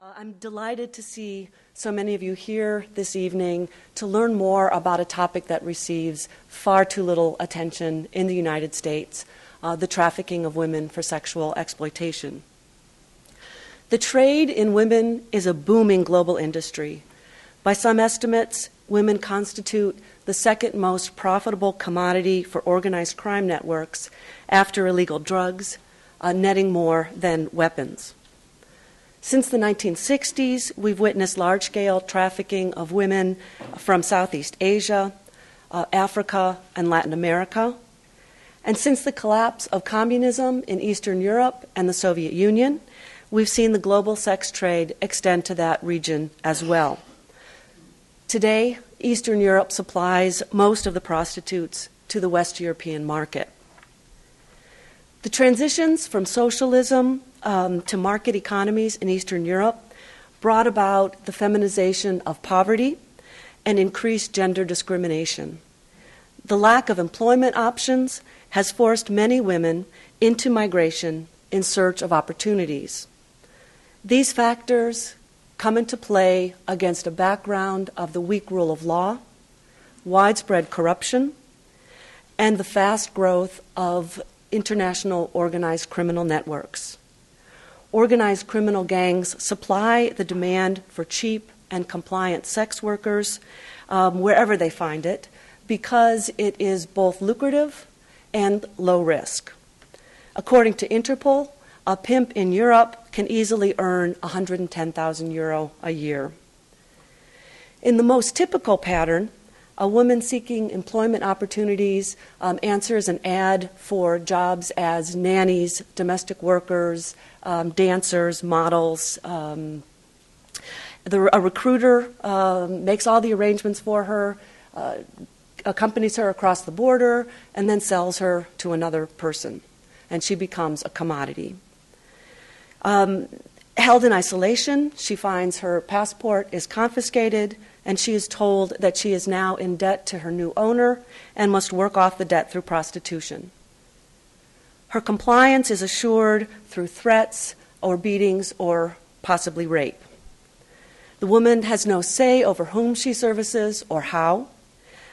Uh, I'm delighted to see so many of you here this evening to learn more about a topic that receives far too little attention in the United States uh, the trafficking of women for sexual exploitation. The trade in women is a booming global industry. By some estimates, women constitute the second most profitable commodity for organized crime networks after illegal drugs, uh, netting more than weapons. Since the 1960s, we've witnessed large scale trafficking of women from Southeast Asia, uh, Africa, and Latin America. And since the collapse of communism in Eastern Europe and the Soviet Union, we've seen the global sex trade extend to that region as well. Today, Eastern Europe supplies most of the prostitutes to the West European market. The transitions from socialism um, to market economies in Eastern Europe brought about the feminization of poverty and increased gender discrimination. The lack of employment options has forced many women into migration in search of opportunities. These factors come into play against a background of the weak rule of law, widespread corruption, and the fast growth of international organized criminal networks. Organized criminal gangs supply the demand for cheap and compliant sex workers um, wherever they find it because it is both lucrative and low risk. According to Interpol, a pimp in Europe can easily earn 110,000 euro a year. In the most typical pattern, a woman seeking employment opportunities um, answers an ad for jobs as nannies, domestic workers, um, dancers, models. Um, the, a recruiter um, makes all the arrangements for her, uh, accompanies her across the border, and then sells her to another person. And she becomes a commodity. Um, held in isolation, she finds her passport is confiscated, and she is told that she is now in debt to her new owner and must work off the debt through prostitution. Her compliance is assured through threats or beatings or possibly rape. The woman has no say over whom she services or how,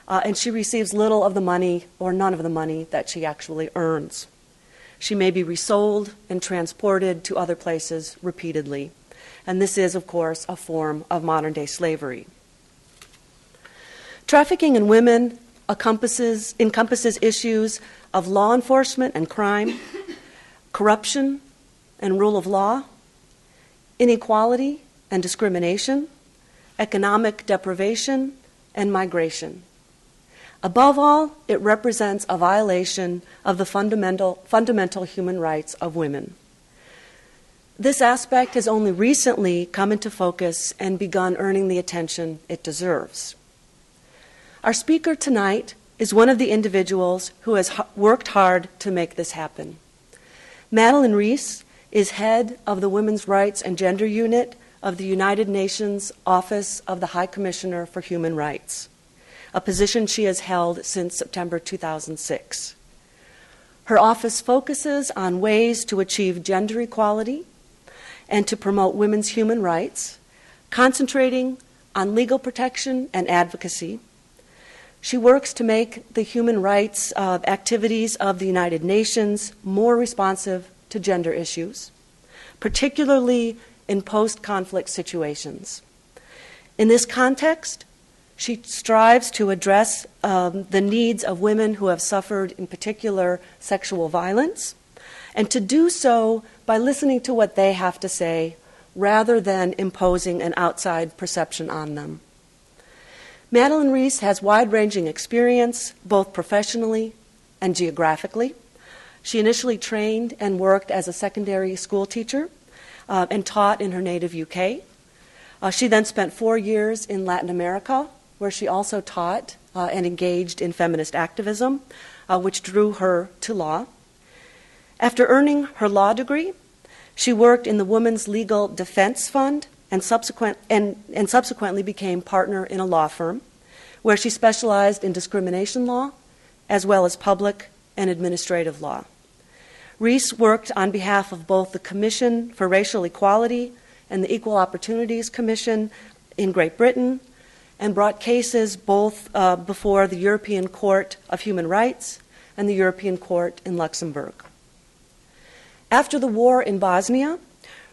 uh, and she receives little of the money or none of the money that she actually earns. She may be resold and transported to other places repeatedly. And this is, of course, a form of modern day slavery. Trafficking in women encompasses, encompasses issues of law enforcement and crime, corruption and rule of law, inequality and discrimination, economic deprivation, and migration. Above all, it represents a violation of the fundamental, fundamental human rights of women. This aspect has only recently come into focus and begun earning the attention it deserves. Our speaker tonight is one of the individuals who has worked hard to make this happen. Madeleine Rees is head of the Women's Rights and Gender Unit of the United Nations Office of the High Commissioner for Human Rights a position she has held since September 2006. Her office focuses on ways to achieve gender equality and to promote women's human rights, concentrating on legal protection and advocacy. She works to make the human rights uh, activities of the United Nations more responsive to gender issues, particularly in post conflict situations. In this context, she strives to address um, the needs of women who have suffered, in particular, sexual violence, and to do so by listening to what they have to say rather than imposing an outside perception on them. Madeleine Rees has wide ranging experience, both professionally and geographically. She initially trained and worked as a secondary school teacher uh, and taught in her native UK. Uh, she then spent four years in Latin America, where she also taught uh, and engaged in feminist activism, uh, which drew her to law. After earning her law degree, she worked in the Women's Legal Defense Fund and, subsequent, and, and subsequently became partner in a law firm where she specialized in discrimination law as well as public and administrative law. Rees worked on behalf of both the Commission for Racial Equality and the Equal Opportunities Commission in Great Britain and brought cases both uh, before the European Court of Human Rights and the European Court in Luxembourg. After the war in Bosnia,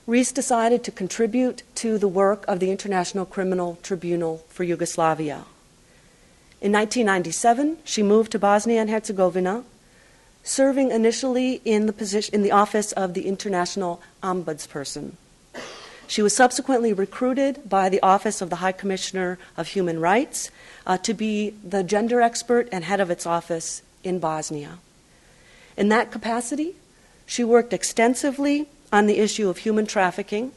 Rees decided to contribute to the work of the International Criminal Tribunal for Yugoslavia. In 1997, she moved to Bosnia and Herzegovina, serving initially in the, position, in the office of the International Ombudsperson. She was subsequently recruited by the Office of the High Commissioner of Human Rights uh, to be the gender expert and head of its office in Bosnia. In that capacity, she worked extensively on the issue of human trafficking,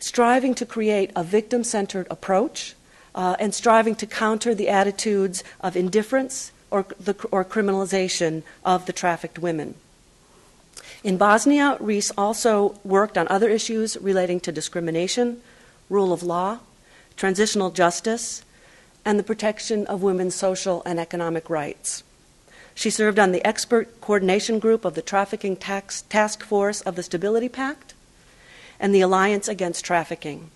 striving to create a victim centered approach uh, and striving to counter the attitudes of indifference or, the, or criminalization of the trafficked women. In Bosnia, Rees also worked on other issues relating to discrimination, rule of law, transitional justice, and the protection of women's social and economic rights. She served on the expert coordination group of the Trafficking Tax Task Force of the Stability Pact and the Alliance Against Trafficking.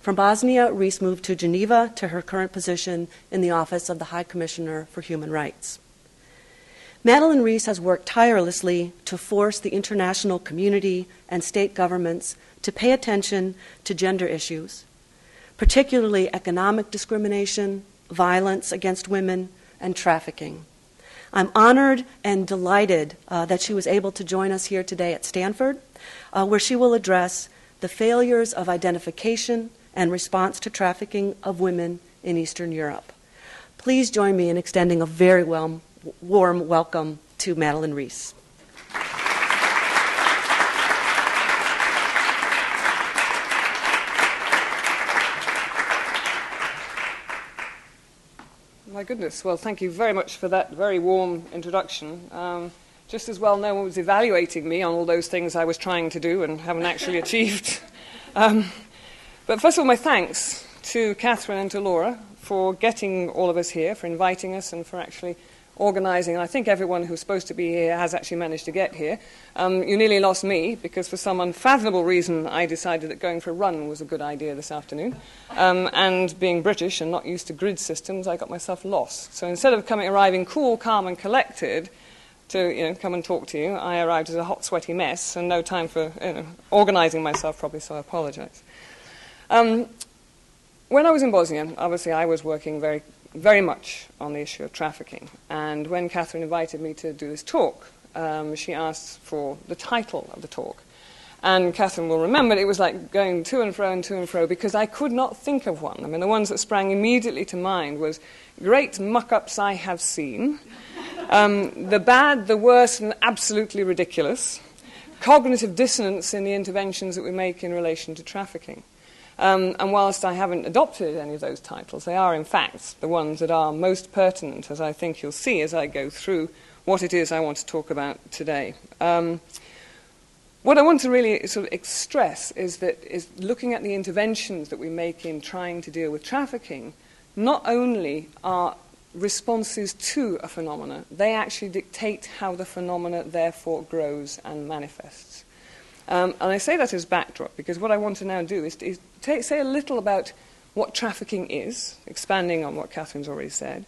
From Bosnia, Rees moved to Geneva to her current position in the Office of the High Commissioner for Human Rights. Madeleine Rees has worked tirelessly to force the international community and state governments to pay attention to gender issues, particularly economic discrimination, violence against women, and trafficking. I'm honored and delighted uh, that she was able to join us here today at Stanford, uh, where she will address the failures of identification and response to trafficking of women in Eastern Europe. Please join me in extending a very warm welcome to Madeleine Rees. My goodness. Well, thank you very much for that very warm introduction. Um, just as well, no one was evaluating me on all those things I was trying to do and haven't actually achieved. Um, but first of all, my thanks to Catherine and to Laura for getting all of us here, for inviting us, and for actually organising, and I think everyone who's supposed to be here has actually managed to get here. Um, you nearly lost me because, for some unfathomable reason, I decided that going for a run was a good idea this afternoon. Um, and being British and not used to grid systems, I got myself lost. So instead of coming, arriving cool, calm, and collected to you know, come and talk to you, I arrived as a hot, sweaty mess and no time for you know, organising myself properly, so I apologise. Um, when I was in Bosnia, obviously I was working very very much on the issue of trafficking. And when Catherine invited me to do this talk, um, she asked for the title of the talk. And Catherine will remember it was like going to and fro and to and fro because I could not think of one. I mean, the ones that sprang immediately to mind was Great Muck Ups I Have Seen, um, The Bad, the Worst, and Absolutely Ridiculous, Cognitive Dissonance in the Interventions that we make in relation to trafficking. Um, and whilst I haven't adopted any of those titles, they are in fact the ones that are most pertinent, as I think you'll see as I go through what it is I want to talk about today. Um, what I want to really sort of stress is that is looking at the interventions that we make in trying to deal with trafficking, not only are responses to a phenomena, they actually dictate how the phenomena therefore grows and manifests. Um, and I say that as backdrop because what I want to now do is, is say a little about what trafficking is, expanding on what Catherine's already said,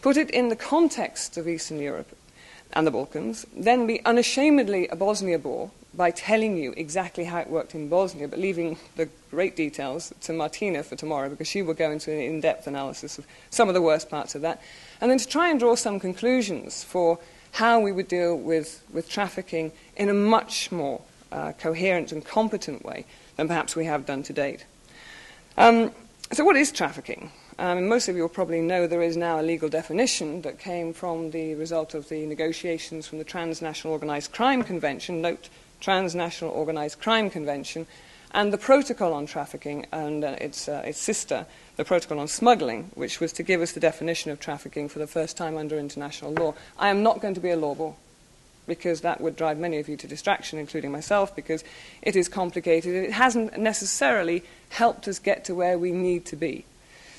put it in the context of Eastern Europe and the Balkans, then be unashamedly a Bosnia bore by telling you exactly how it worked in Bosnia, but leaving the great details to Martina for tomorrow because she will go into an in depth analysis of some of the worst parts of that. And then to try and draw some conclusions for how we would deal with, with trafficking in a much more uh, coherent and competent way than perhaps we have done to date. Um, so, what is trafficking? Um, most of you will probably know there is now a legal definition that came from the result of the negotiations from the Transnational Organized Crime Convention, note Transnational Organized Crime Convention, and the Protocol on Trafficking and uh, its, uh, its sister, the Protocol on Smuggling, which was to give us the definition of trafficking for the first time under international law. I am not going to be a lawyer because that would drive many of you to distraction, including myself, because it is complicated. And it hasn't necessarily helped us get to where we need to be.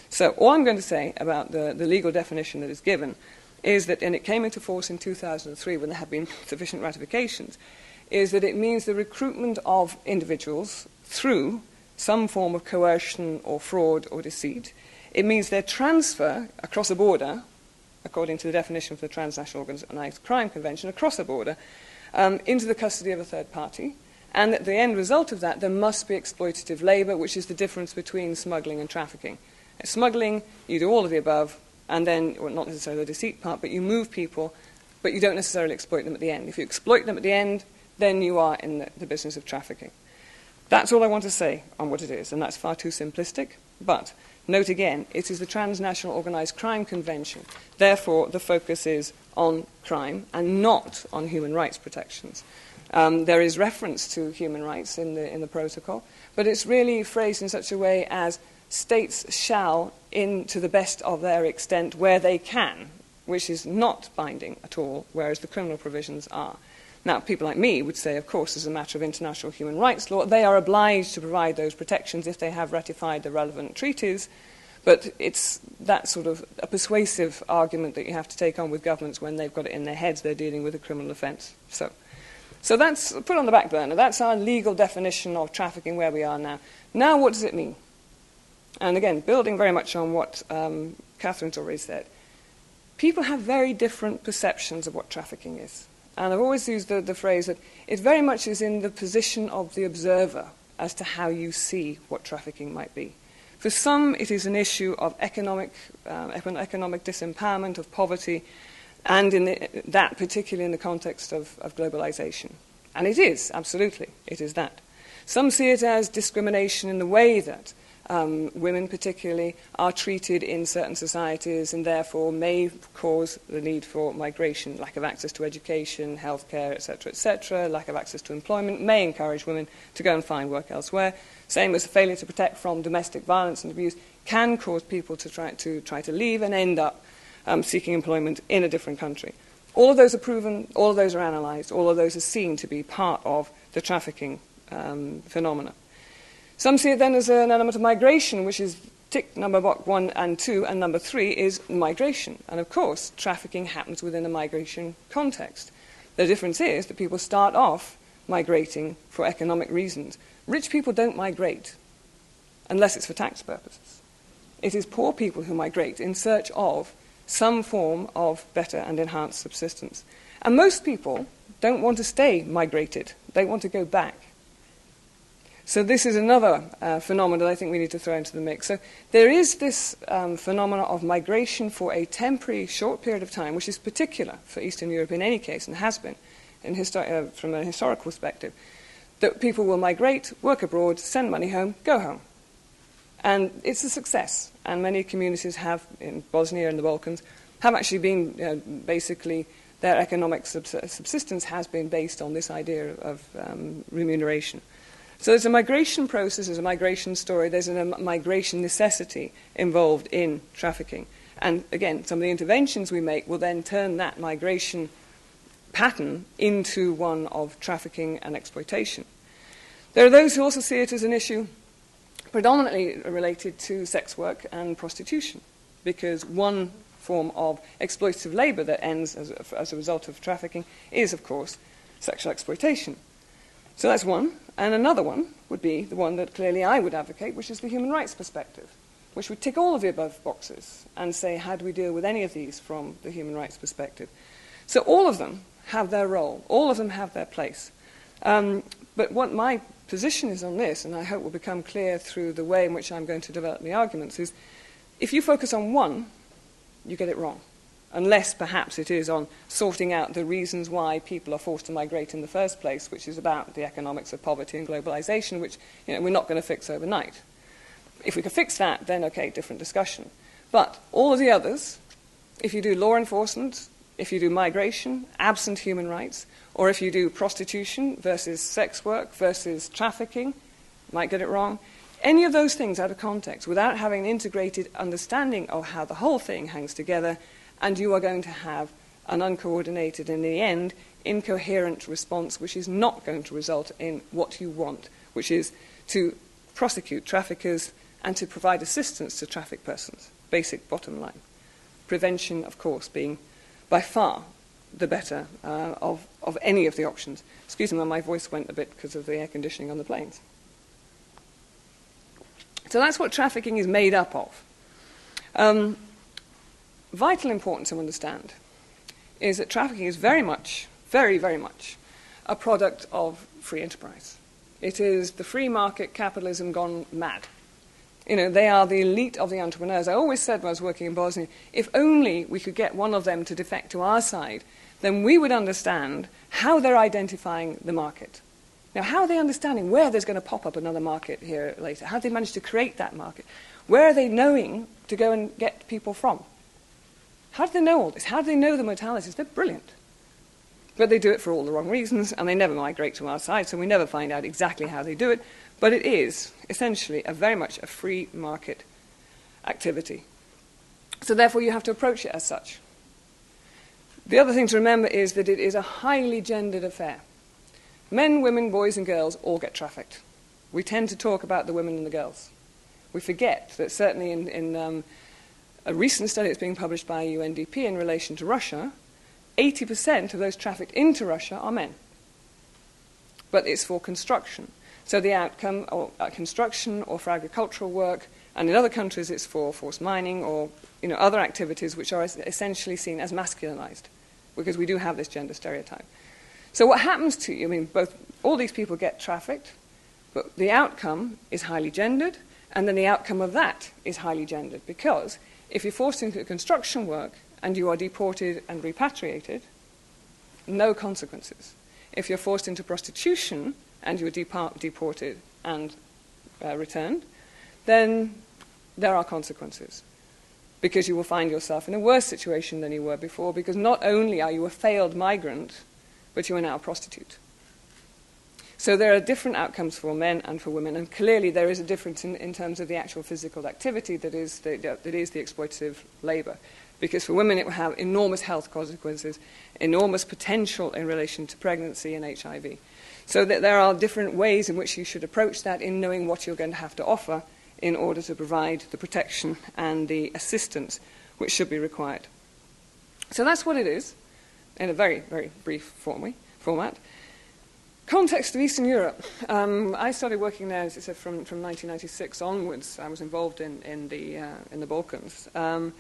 So, all I'm going to say about the, the legal definition that is given is that, and it came into force in 2003 when there had been sufficient ratifications, is that it means the recruitment of individuals through some form of coercion or fraud or deceit. It means their transfer across a border, according to the definition of the Transnational Organized Crime Convention, across a border, um, into the custody of a third party. And that the end result of that, there must be exploitative labor, which is the difference between smuggling and trafficking. Smuggling, you do all of the above, and then, well, not necessarily the deceit part, but you move people, but you don't necessarily exploit them at the end. If you exploit them at the end, then you are in the, the business of trafficking. That's all I want to say on what it is, and that's far too simplistic. But note again, it is the Transnational Organized Crime Convention. Therefore, the focus is on crime and not on human rights protections. Um, there is reference to human rights in the, in the protocol, but it's really phrased in such a way as states shall, in to the best of their extent, where they can, which is not binding at all, whereas the criminal provisions are. Now, people like me would say, of course, as a matter of international human rights law, they are obliged to provide those protections if they have ratified the relevant treaties. But it's that sort of a persuasive argument that you have to take on with governments when they've got it in their heads they're dealing with a criminal offence. So, so that's put on the back burner. That's our legal definition of trafficking where we are now. Now, what does it mean? And again, building very much on what um, Catherine's already said, people have very different perceptions of what trafficking is. And I've always used the, the phrase that it very much is in the position of the observer as to how you see what trafficking might be. For some, it is an issue of economic, uh, economic disempowerment, of poverty, and in the, that particularly in the context of, of globalization. And it is, absolutely, it is that. Some see it as discrimination in the way that um, women particularly, are treated in certain societies and therefore may cause the need for migration. Lack of access to education, healthcare, etc., etc., lack of access to employment may encourage women to go and find work elsewhere. Same as the failure to protect from domestic violence and abuse can cause people to try to, try to leave and end up um, seeking employment in a different country. All of those are proven, all of those are analysed, all of those are seen to be part of the trafficking um, phenomena. Some see it then as an element of migration, which is tick number one and two, and number three is migration. And of course, trafficking happens within a migration context. The difference is that people start off migrating for economic reasons. Rich people don't migrate unless it's for tax purposes. It is poor people who migrate in search of some form of better and enhanced subsistence. And most people don't want to stay migrated, they want to go back. So this is another uh, phenomenon that I think we need to throw into the mix. So there is this um, phenomenon of migration for a temporary, short period of time, which is particular for Eastern Europe in any case, and has been uh, from a historical perspective, that people will migrate, work abroad, send money home, go home. And it's a success. And many communities have, in Bosnia and the Balkans, have actually been know, basically their economic subsistence has been based on this idea of um, remuneration. So there's a migration process, there's a migration story, there's a migration necessity involved in trafficking. And again, some of the interventions we make will then turn that migration pattern into one of trafficking and exploitation. There are those who also see it as an issue predominantly related to sex work and prostitution, because one form of exploitative labor that ends as a, as a result of trafficking is, of course, sexual exploitation. So that's one. And another one would be the one that clearly I would advocate, which is the human rights perspective, which would tick all of the above boxes and say, how do we deal with any of these from the human rights perspective? So all of them have their role, all of them have their place. Um, but what my position is on this, and I hope will become clear through the way in which I'm going to develop the arguments, is if you focus on one, you get it wrong unless perhaps it is on sorting out the reasons why people are forced to migrate in the first place, which is about the economics of poverty and globalization, which you know, we're not going to fix overnight. If we can fix that, then okay, different discussion. But all of the others, if you do law enforcement, if you do migration, absent human rights, or if you do prostitution versus sex work versus trafficking, might get it wrong. Any of those things out of context, without having an integrated understanding of how the whole thing hangs together, and you are going to have an uncoordinated, in the end, incoherent response, which is not going to result in what you want, which is to prosecute traffickers and to provide assistance to traffic persons. Basic bottom line. Prevention, of course, being by far the better uh, of, of any of the options. Excuse me, my voice went a bit because of the air conditioning on the planes. So that's what trafficking is made up of. Um, vital importance to understand is that trafficking is very much, very, very much a product of free enterprise. It is the free market capitalism gone mad. You know, they are the elite of the entrepreneurs. I always said when I was working in Bosnia, if only we could get one of them to defect to our side, then we would understand how they're identifying the market. Now, how are they understanding where there's going to pop up another market here later? How do they manage to create that market? Where are they knowing to go and get people from? How do they know all this? How do they know the modalities? They're brilliant. But they do it for all the wrong reasons, and they never migrate to our side, so we never find out exactly how they do it. But it is essentially a very much a free market activity. So therefore, you have to approach it as such. The other thing to remember is that it is a highly gendered affair. Men, women, boys, and girls all get trafficked. We tend to talk about the women and the girls. We forget that certainly in, in um, a recent study that's being published by UNDP in relation to Russia, 80% of those trafficked into Russia are men. But it's for construction. So the outcome, or uh, construction or for agricultural work, and in other countries it's for forced mining or you know, other activities which are essentially seen as masculinized, because we do have this gender stereotype. So what happens to you, I mean, both, all these people get trafficked, but the outcome is highly gendered, and then the outcome of that is highly gendered, because if you're forced into construction work and you are deported and repatriated, no consequences. If you're forced into prostitution and you're depart- deported and uh, returned, then there are consequences. Because you will find yourself in a worse situation than you were before, because not only are you a failed migrant, but you are now a prostitute. So there are different outcomes for men and for women, and clearly there is a difference in, in terms of the actual physical activity that is the, that is the exploitative labour. Because for women it will have enormous health consequences, enormous potential in relation to pregnancy and HIV. So that there are different ways in which you should approach that in knowing what you're going to have to offer in order to provide the protection and the assistance which should be required. So that's what it is, in a very, very brief format. Context of Eastern Europe. Um, I started working there, as I said, from, from 1996 onwards. I was involved in, in, the, uh, in the Balkans. Um,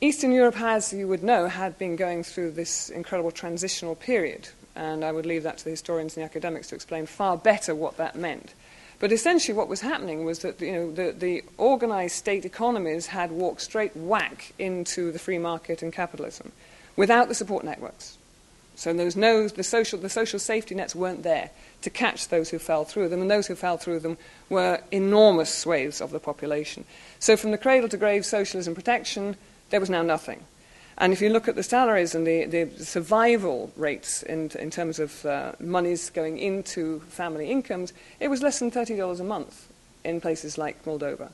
Eastern Europe has, you would know, had been going through this incredible transitional period, and I would leave that to the historians and the academics to explain far better what that meant. But essentially, what was happening was that you know, the, the organized state economies had walked straight whack into the free market and capitalism without the support networks. So there was no, the, social, the social safety nets weren't there to catch those who fell through them, and those who fell through them were enormous swathes of the population. So from the cradle to grave socialism protection, there was now nothing. And if you look at the salaries and the, the survival rates in, in terms of uh, monies going into family incomes, it was less than $30 a month in places like Moldova.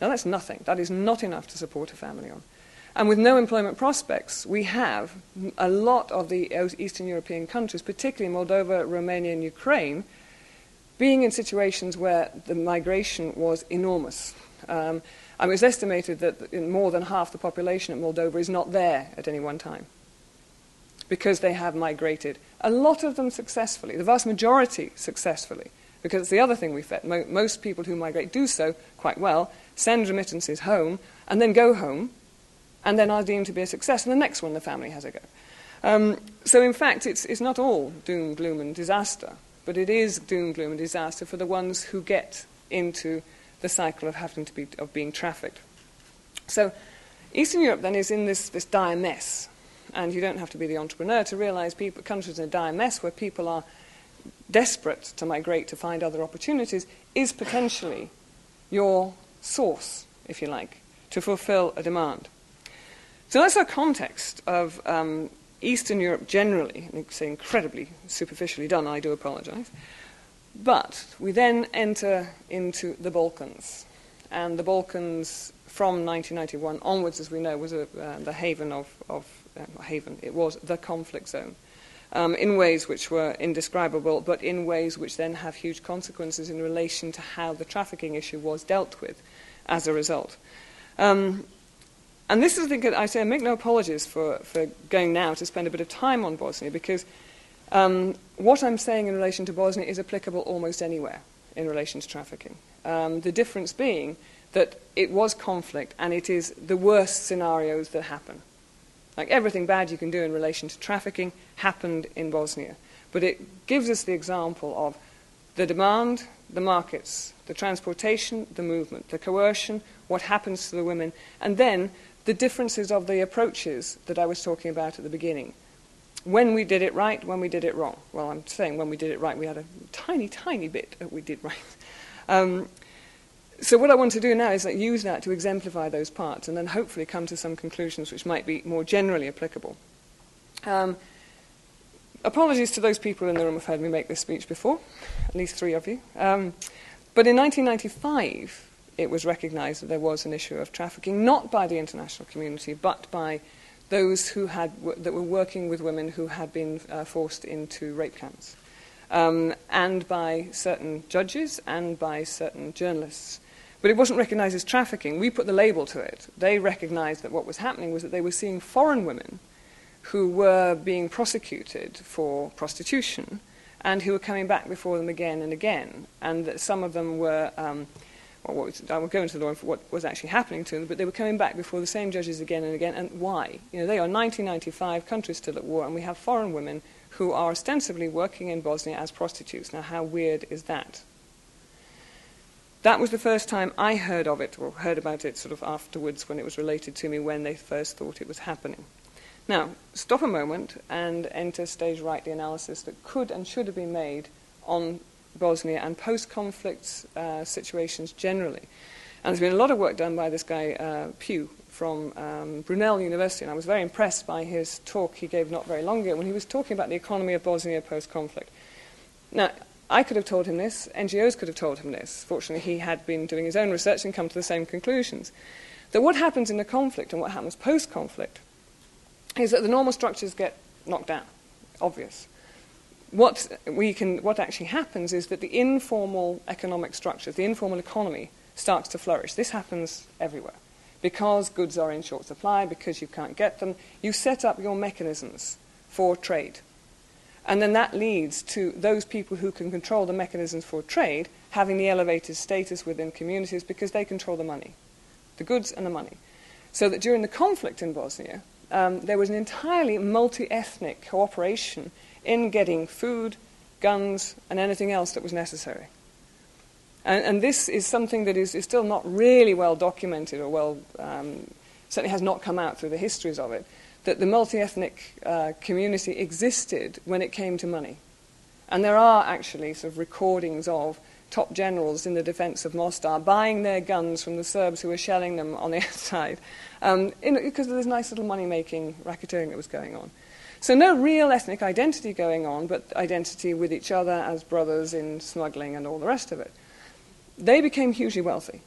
Now that's nothing. That is not enough to support a family on. And with no employment prospects, we have a lot of the Eastern European countries, particularly Moldova, Romania, and Ukraine, being in situations where the migration was enormous. Um, it was estimated that more than half the population of Moldova is not there at any one time because they have migrated. A lot of them successfully, the vast majority successfully, because it's the other thing we have Mo- most people who migrate do so quite well, send remittances home, and then go home and then are deemed to be a success, and the next one the family has a go. Um, so, in fact, it's, it's not all doom, gloom, and disaster, but it is doom, gloom, and disaster for the ones who get into the cycle of having to be of being trafficked. So, Eastern Europe then is in this, this dire mess, and you don't have to be the entrepreneur to realize people, countries in a dire mess where people are desperate to migrate to find other opportunities is potentially your source, if you like, to fulfill a demand. So that's our context of um, Eastern Europe generally. I say incredibly superficially done, I do apologize. But we then enter into the Balkans. And the Balkans from 1991 onwards, as we know, was a, uh, the haven of, of uh, haven. It was the conflict zone. Um, in ways which were indescribable, but in ways which then have huge consequences in relation to how the trafficking issue was dealt with as a result. Um, and this is the thing that I say, I make no apologies for, for going now to spend a bit of time on Bosnia because um, what I'm saying in relation to Bosnia is applicable almost anywhere in relation to trafficking. Um, the difference being that it was conflict and it is the worst scenarios that happen. Like everything bad you can do in relation to trafficking happened in Bosnia. But it gives us the example of the demand, the markets, the transportation, the movement, the coercion, what happens to the women, and then the differences of the approaches that I was talking about at the beginning. When we did it right, when we did it wrong. Well, I'm saying when we did it right, we had a tiny, tiny bit that we did right. Um, so what I want to do now is like, use that to exemplify those parts and then hopefully come to some conclusions which might be more generally applicable. Um, apologies to those people in the room who've heard me make this speech before, at least three of you. Um, but in 1995, it was recognized that there was an issue of trafficking, not by the international community, but by those who had, that were working with women who had been uh, forced into rape camps, um, and by certain judges and by certain journalists. But it wasn't recognized as trafficking. We put the label to it. They recognized that what was happening was that they were seeing foreign women who were being prosecuted for prostitution and who were coming back before them again and again. And that some of them were, um, was, I will go into the law for what was actually happening to them, but they were coming back before the same judges again and again. And why? You know, they are 1995 countries still at war, and we have foreign women who are ostensibly working in Bosnia as prostitutes. Now, how weird is that? That was the first time I heard of it, or heard about it sort of afterwards when it was related to me when they first thought it was happening. Now, stop a moment and enter stage right the analysis that could and should have been made on Bosnia and post conflict uh, situations generally. And there's been a lot of work done by this guy, uh, Pugh, from um, Brunel University, and I was very impressed by his talk he gave not very long ago when he was talking about the economy of Bosnia post conflict. Now, I could have told him this, NGOs could have told him this. Fortunately, he had been doing his own research and come to the same conclusions. That what happens in the conflict and what happens post conflict is that the normal structures get knocked down, obvious. What, we can, what actually happens is that the informal economic structures, the informal economy, starts to flourish. This happens everywhere. Because goods are in short supply, because you can't get them, you set up your mechanisms for trade. And then that leads to those people who can control the mechanisms for trade having the elevated status within communities because they control the money, the goods and the money. So that during the conflict in Bosnia, um, there was an entirely multi ethnic cooperation in getting food, guns, and anything else that was necessary. And, and this is something that is, is, still not really well documented or well, um, certainly has not come out through the histories of it that the multi ethnic uh, community existed when it came to money. And there are actually sort of recordings of top generals in the defense of Mostar buying their guns from the Serbs who were shelling them on the outside um, because of this nice little money making racketeering that was going on. So, no real ethnic identity going on, but identity with each other as brothers in smuggling and all the rest of it. They became hugely wealthy.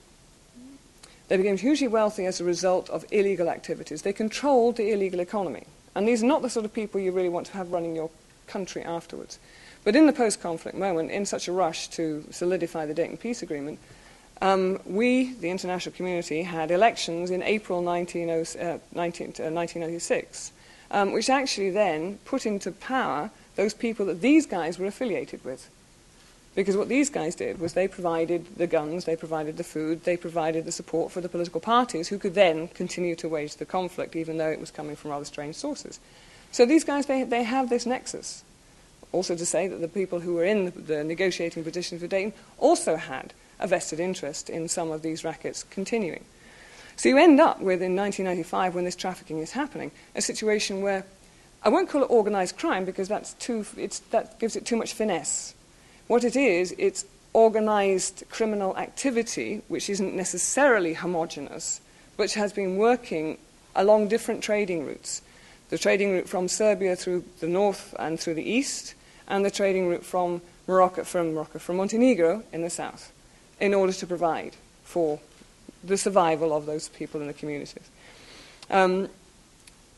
They became hugely wealthy as a result of illegal activities. They controlled the illegal economy. And these are not the sort of people you really want to have running your country afterwards. But in the post conflict moment, in such a rush to solidify the Dayton Peace Agreement, um, we, the international community, had elections in April 19, uh, 19, uh, 1996, um, which actually then put into power those people that these guys were affiliated with. Because what these guys did was they provided the guns, they provided the food, they provided the support for the political parties who could then continue to wage the conflict, even though it was coming from rather strange sources. So these guys, they, they have this nexus. Also, to say that the people who were in the, the negotiating position for Dayton also had a vested interest in some of these rackets continuing. So you end up with, in 1995, when this trafficking is happening, a situation where I won't call it organized crime because that's too, that gives it too much finesse. What it is, it's organized criminal activity, which isn't necessarily homogenous, but has been working along different trading routes. The trading route from Serbia through the north and through the east, and the trading route from Morocco, from Morocco, from Montenegro in the south, in order to provide for the survival of those people in the communities. Um,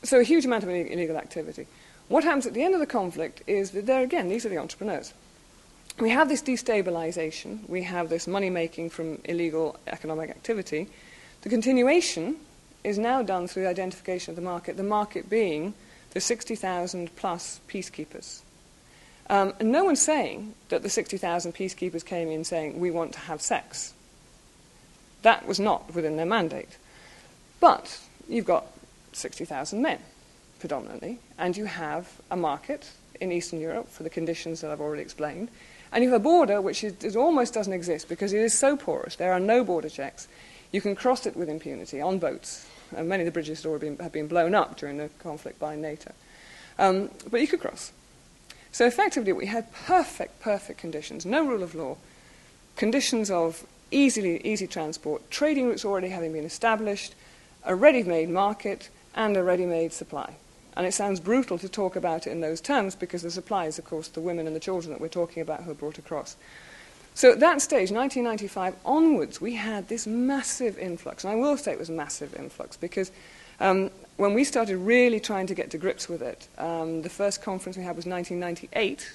so a huge amount of illegal activity. What happens at the end of the conflict is that there again, these are the entrepreneurs we have this destabilization, we have this money making from illegal economic activity. The continuation is now done through the identification of the market, the market being the 60,000 plus peacekeepers. Um, and no one's saying that the 60,000 peacekeepers came in saying, we want to have sex. That was not within their mandate. But you've got 60,000 men, predominantly, and you have a market in Eastern Europe for the conditions that I've already explained, and you have a border which is, is almost doesn't exist because it is so porous. There are no border checks. You can cross it with impunity on boats. And many of the bridges have been blown up during the conflict by NATO. Um, but you could cross. So effectively, we had perfect, perfect conditions, no rule of law, conditions of easily, easy transport, trading routes already having been established, a ready-made market, and a ready-made supply. And it sounds brutal to talk about it in those terms because the supply is, of course, the women and the children that we're talking about who are brought across. So at that stage, 1995 onwards, we had this massive influx. And I will say it was a massive influx because um, when we started really trying to get to grips with it, um, the first conference we had was 1998,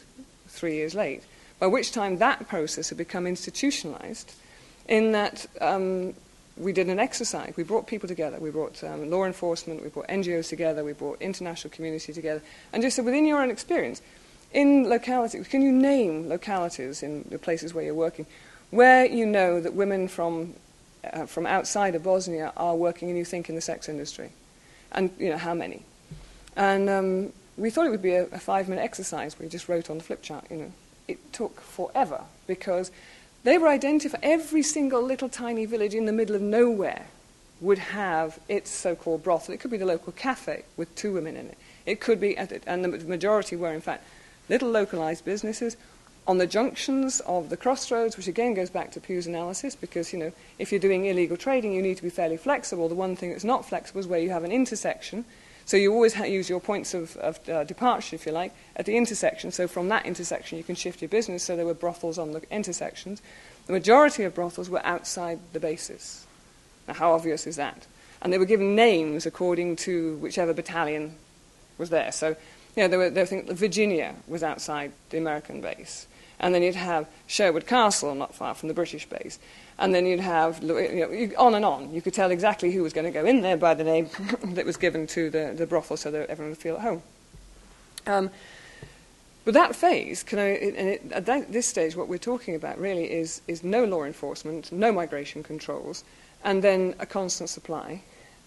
three years late, by which time that process had become institutionalized in that um, we did an exercise. We brought people together. We brought um, law enforcement, we brought NGOs together, we brought international community together, and just said, within your own experience, in localities, can you name localities in the places where you're working where you know that women from, uh, from outside of Bosnia are working and you think in the sex industry? And, you know, how many? And um, we thought it would be a, a five-minute exercise. We just wrote on the flip chart, you know. It took forever because they were identified. Every single little tiny village in the middle of nowhere would have its so-called brothel. It could be the local cafe with two women in it. It could be, and the majority were, in fact, little localized businesses on the junctions of the crossroads, which again goes back to Pugh's analysis, because you know if you're doing illegal trading, you need to be fairly flexible. The one thing that's not flexible is where you have an intersection. So you always use your points of, of uh, departure, if you like, at the intersection. So from that intersection, you can shift your business. So there were brothels on the intersections. The majority of brothels were outside the bases. Now, how obvious is that? And they were given names according to whichever battalion was there. So you know, there were, there were Virginia was outside the American base. And then you'd have Sherwood Castle, not far from the British base. And then you'd have, you know, on and on. You could tell exactly who was going to go in there by the name that was given to the, the brothel so that everyone would feel at home. Um, but that phase, can I, and it, at that, this stage, what we're talking about really is, is no law enforcement, no migration controls, and then a constant supply.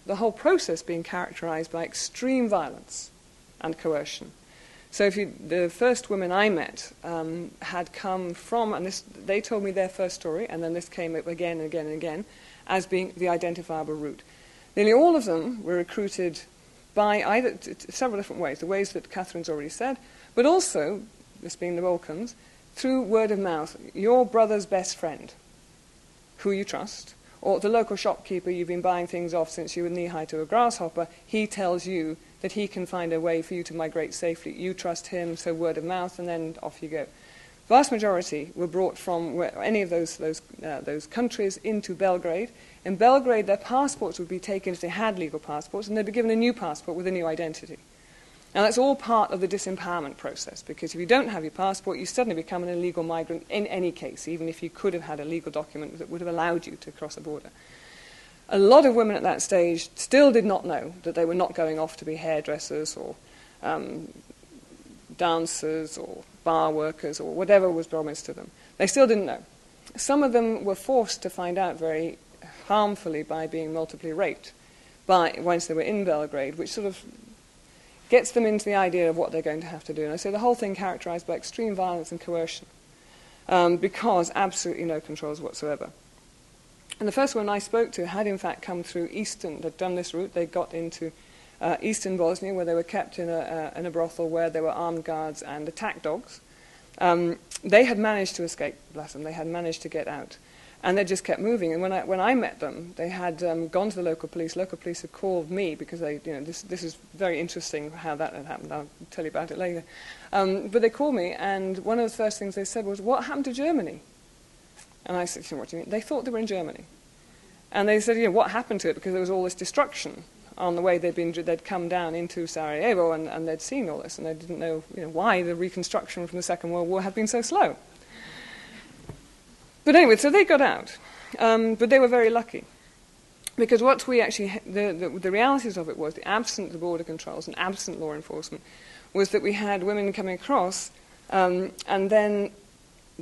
The whole process being characterized by extreme violence and coercion. So if you, the first women I met um, had come from, and this, they told me their first story, and then this came up again and again and again, as being the identifiable route. Nearly all of them were recruited by either t- t- several different ways, the ways that Catherine's already said, but also, this being the Balkans, through word of mouth. Your brother's best friend, who you trust, or the local shopkeeper you've been buying things off since you were knee high to a grasshopper, he tells you that he can find a way for you to migrate safely. You trust him, so word of mouth, and then off you go. Vast majority were brought from any of those, those, uh, those countries into Belgrade. In Belgrade, their passports would be taken if they had legal passports, and they'd be given a new passport with a new identity. Now, that's all part of the disempowerment process, because if you don't have your passport, you suddenly become an illegal migrant in any case, even if you could have had a legal document that would have allowed you to cross a border. A lot of women at that stage still did not know that they were not going off to be hairdressers or um, dancers or bar workers or whatever was promised to them. They still didn't know. Some of them were forced to find out very harmfully by being multiply raped by, once they were in Belgrade, which sort of gets them into the idea of what they're going to have to do. And I say the whole thing characterized by extreme violence and coercion um, because absolutely no controls whatsoever. And the first one I spoke to had in fact come through Eastern, they'd done this route, they got into uh, eastern Bosnia where they were kept in a, uh, in a brothel where there were armed guards and attack dogs. Um, they had managed to escape, bless them, they had managed to get out. And they just kept moving. And when I, when I met them, they had um, gone to the local police. Local police had called me because they, you know, this, this is very interesting how that had happened. I'll tell you about it later. Um, but they called me, and one of the first things they said was, What happened to Germany? And I said, you know, What do you mean? They thought they were in Germany. And they said, you know, what happened to it? Because there was all this destruction on the way they'd, been, they'd come down into Sarajevo and, and they'd seen all this, and they didn't know, you know why the reconstruction from the Second World War had been so slow. But anyway, so they got out. Um, but they were very lucky. Because what we actually, the, the, the realities of it was, the absent the border controls and absent law enforcement, was that we had women coming across, um, and then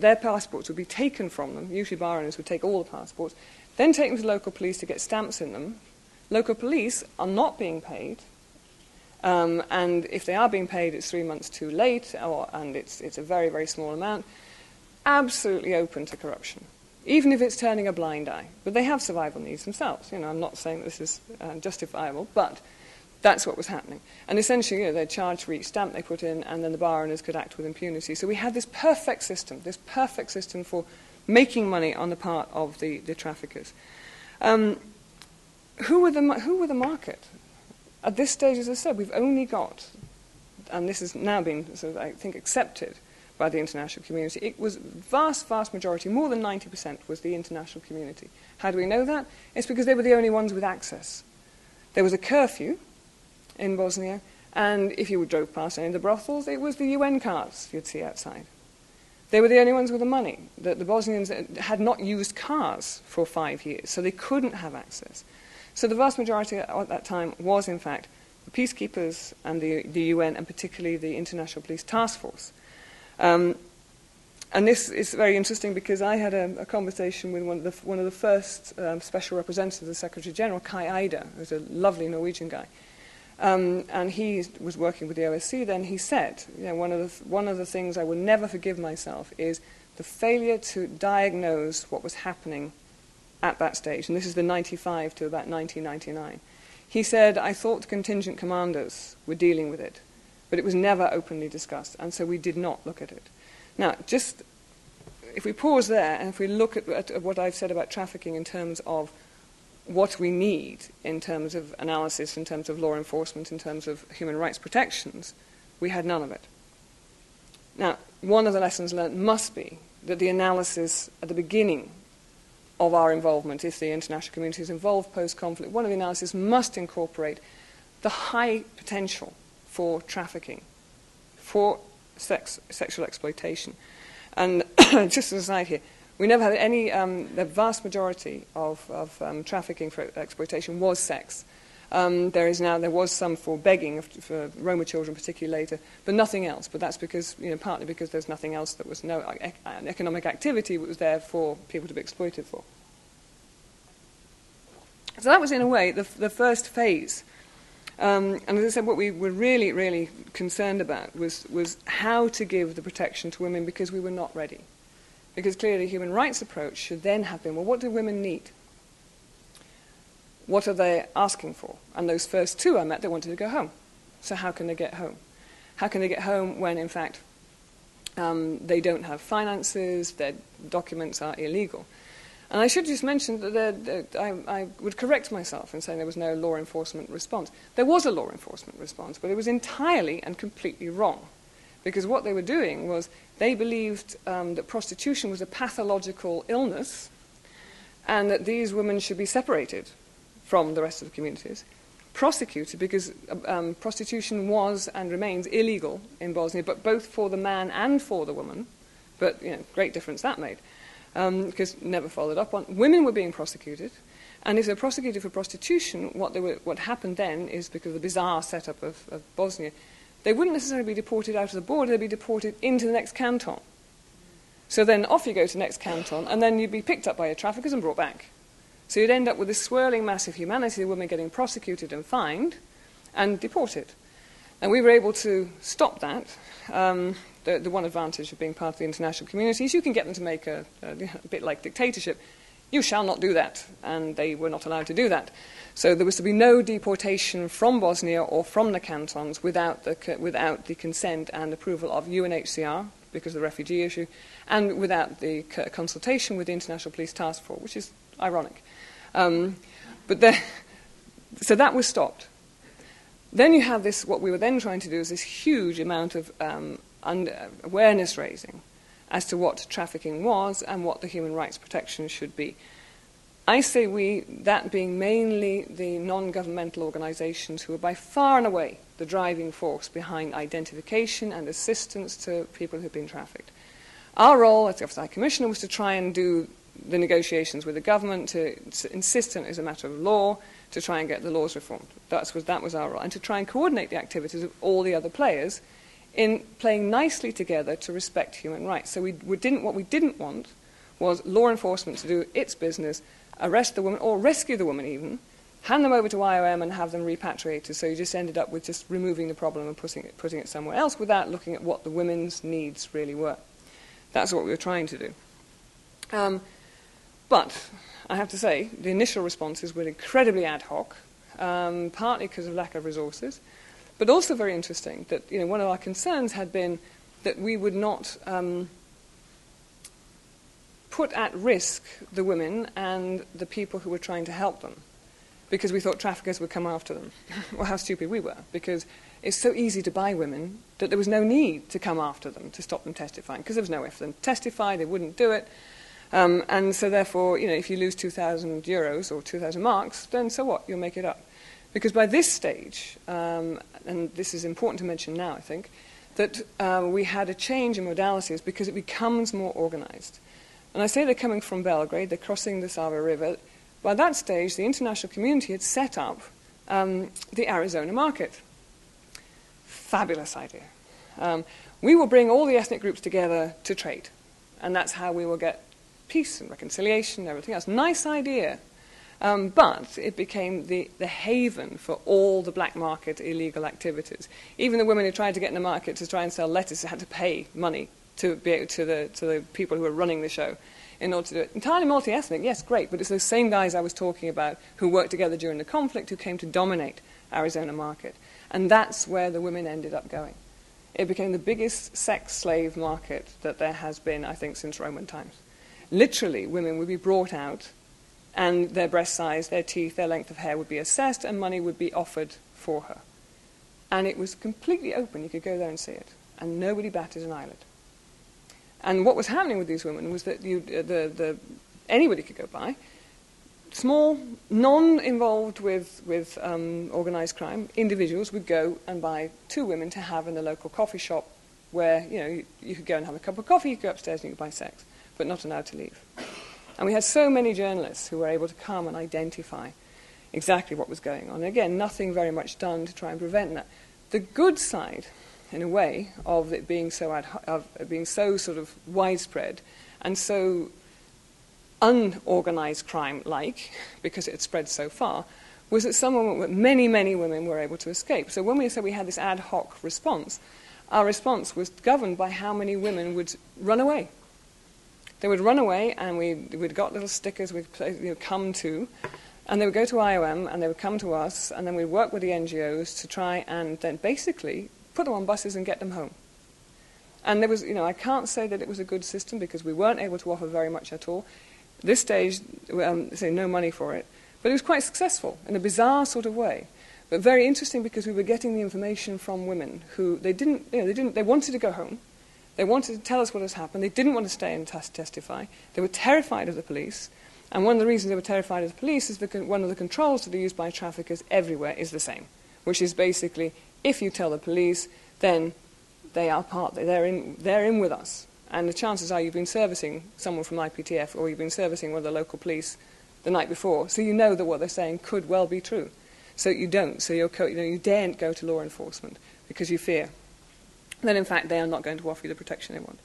their passports would be taken from them. Usually bar owners would take all the passports, then take them to local police to get stamps in them. Local police are not being paid, um, and if they are being paid, it's three months too late, or, and it's, it's a very, very small amount. Absolutely open to corruption, even if it's turning a blind eye. But they have survival needs themselves. You know, I'm not saying this is uh, justifiable, but that's what was happening. And essentially, you know, they're charged for each stamp they put in, and then the bar owners could act with impunity. So we had this perfect system, this perfect system for making money on the part of the, the traffickers. Um, who, were the, who were the market? At this stage, as I said, we've only got, and this has now been, sort of, I think, accepted by the international community. It was vast, vast majority, more than 90% was the international community. How do we know that? It's because they were the only ones with access. There was a curfew in Bosnia, and if you drove past any of the brothels, it was the UN cars you'd see outside. They were the only ones with the money. The, the Bosnians had not used cars for five years, so they couldn't have access. So the vast majority at that time was, in fact, the peacekeepers and the, the UN, and particularly the International Police Task Force. Um, and this is very interesting because I had a, a conversation with one of the, one of the first um, special representatives of the Secretary General, Kai Eide, who's a lovely Norwegian guy. Um, and he was working with the OSC then. He said, you know, one, of the, one of the things I will never forgive myself is the failure to diagnose what was happening at that stage, and this is the 95 to about 1999. He said, I thought contingent commanders were dealing with it, but it was never openly discussed, and so we did not look at it. Now, just if we pause there and if we look at, at what I've said about trafficking in terms of what we need in terms of analysis, in terms of law enforcement, in terms of human rights protections, we had none of it. Now, one of the lessons learned must be that the analysis at the beginning of our involvement, if the international community is involved post conflict, one of the analyses must incorporate the high potential for trafficking, for sex, sexual exploitation. And just as a side here, we never had any, um, the vast majority of, of um, trafficking for exploitation was sex. Um, there is now, there was some for begging for Roma children, particularly later, but nothing else. But that's because, you know, partly because there's nothing else that was no economic activity that was there for people to be exploited for. So that was, in a way, the, the first phase. Um, and as I said, what we were really, really concerned about was, was how to give the protection to women because we were not ready. Because clearly, human rights approach should then have been well, what do women need? What are they asking for? And those first two I met, they wanted to go home. So, how can they get home? How can they get home when, in fact, um, they don't have finances, their documents are illegal? And I should just mention that, that I, I, would correct myself in saying there was no law enforcement response. There was a law enforcement response, but it was entirely and completely wrong. Because what they were doing was they believed um, that prostitution was a pathological illness and that these women should be separated from the rest of the communities, prosecuted because um, prostitution was and remains illegal in Bosnia, but both for the man and for the woman. But you know, great difference that made, because um, never followed up on. Women were being prosecuted, and if they're prosecuted for prostitution, what, were, what happened then is because of the bizarre setup of, of Bosnia, they wouldn't necessarily be deported out of the border; they'd be deported into the next canton. So then off you go to the next canton, and then you'd be picked up by your traffickers and brought back. So you'd end up with this swirling mass of humanity, the women getting prosecuted and fined and deported. And we were able to stop that. Um, the, the, one advantage of being part of the international community is you can get them to make a, a, a bit like dictatorship. You shall not do that. And they were not allowed to do that. So there was to be no deportation from Bosnia or from the cantons without the, without the consent and approval of UNHCR, because of the refugee issue, and without the consultation with the International Police Task Force, which is ironic. Um, but so that was stopped. Then you have this, what we were then trying to do is this huge amount of um, under, awareness raising as to what trafficking was and what the human rights protection should be. I say we, that being mainly the non governmental organizations who are by far and away the driving force behind identification and assistance to people who've been trafficked. Our role as the Office High Commissioner was to try and do the negotiations with the government, to, to insist on it as a matter of law, to try and get the laws reformed. That's was, that was our role. And to try and coordinate the activities of all the other players in playing nicely together to respect human rights. So we, we didn't, what we didn't want was law enforcement to do its business arrest the woman or rescue the woman even, hand them over to IOM and have them repatriated. So you just ended up with just removing the problem and putting it, putting it somewhere else without looking at what the women's needs really were. That's what we were trying to do. Um, but I have to say, the initial responses were incredibly ad hoc, um, partly because of lack of resources, but also very interesting that you know, one of our concerns had been that we would not um, put at risk the women and the people who were trying to help them because we thought traffickers would come after them. well, how stupid we were, because it's so easy to buy women that there was no need to come after them to stop them testifying, because there was no way for them to testify, they wouldn't do it. Um, and so, therefore, you know, if you lose 2,000 euros or 2,000 marks, then so what? You'll make it up. Because by this stage, um, and this is important to mention now, I think, that uh, we had a change in modalities because it becomes more organized. And I say they're coming from Belgrade, they're crossing the Sava River. By that stage, the international community had set up um, the Arizona market. Fabulous idea. Um, we will bring all the ethnic groups together to trade, and that's how we will get peace and reconciliation and everything else. Nice idea. Um, but it became the, the haven for all the black market illegal activities. Even the women who tried to get in the market to try and sell lettuce had to pay money to, be, to, the, to the people who were running the show in order to do it. Entirely multi ethnic, yes, great, but it's those same guys I was talking about who worked together during the conflict who came to dominate Arizona market. And that's where the women ended up going. It became the biggest sex slave market that there has been, I think, since Roman times literally women would be brought out and their breast size, their teeth, their length of hair would be assessed and money would be offered for her. And it was completely open. You could go there and see it. And nobody batted an eyelid. And what was happening with these women was that you, uh, the, the, anybody could go by, small, non-involved with, with um, organized crime, individuals would go and buy two women to have in the local coffee shop where, you know, you, you could go and have a cup of coffee, you could go upstairs and you could buy sex but not allowed to leave. And we had so many journalists who were able to come and identify exactly what was going on. Again, nothing very much done to try and prevent that. The good side, in a way, of it being so, ad- of being so sort of widespread and so unorganized crime like, because it had spread so far, was that some many, many women were able to escape. So when we said we had this ad hoc response, our response was governed by how many women would run away they would run away, and we, we'd got little stickers we'd you know, come to, and they would go to IOM, and they would come to us, and then we'd work with the NGOs to try and then basically put them on buses and get them home. And there was, you know, I can't say that it was a good system because we weren't able to offer very much at all. This stage, um, say no money for it, but it was quite successful in a bizarre sort of way. But very interesting because we were getting the information from women who they didn't, you know, they didn't, they wanted to go home, they wanted to tell us what has happened. They didn't want to stay and testify. They were terrified of the police. And one of the reasons they were terrified of the police is because one of the controls that are used by traffickers everywhere is the same, which is basically if you tell the police, then they are part, they're in, they're in with us. And the chances are you've been servicing someone from IPTF or you've been servicing one of the local police the night before, so you know that what they're saying could well be true. So you don't, so you're co- you, know, you daren't go to law enforcement because you fear then in fact they are not going to offer you the protection they want.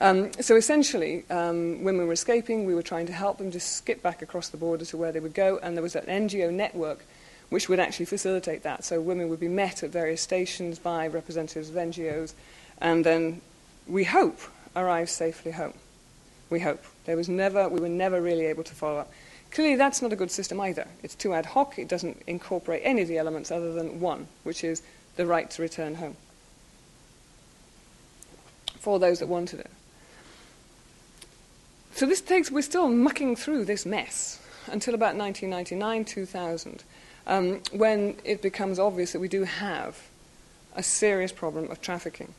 Um, so essentially, um, women were escaping, we were trying to help them just skip back across the border to where they would go, and there was an NGO network which would actually facilitate that. So women would be met at various stations by representatives of NGOs, and then we hope arrive safely home. We hope. There was never, we were never really able to follow up. Clearly, that's not a good system either. It's too ad hoc. It doesn't incorporate any of the elements other than one, which is the right to return home for those that wanted it. So this takes, we're still mucking through this mess until about 1999, 2000, um, when it becomes obvious that we do have a serious problem of trafficking.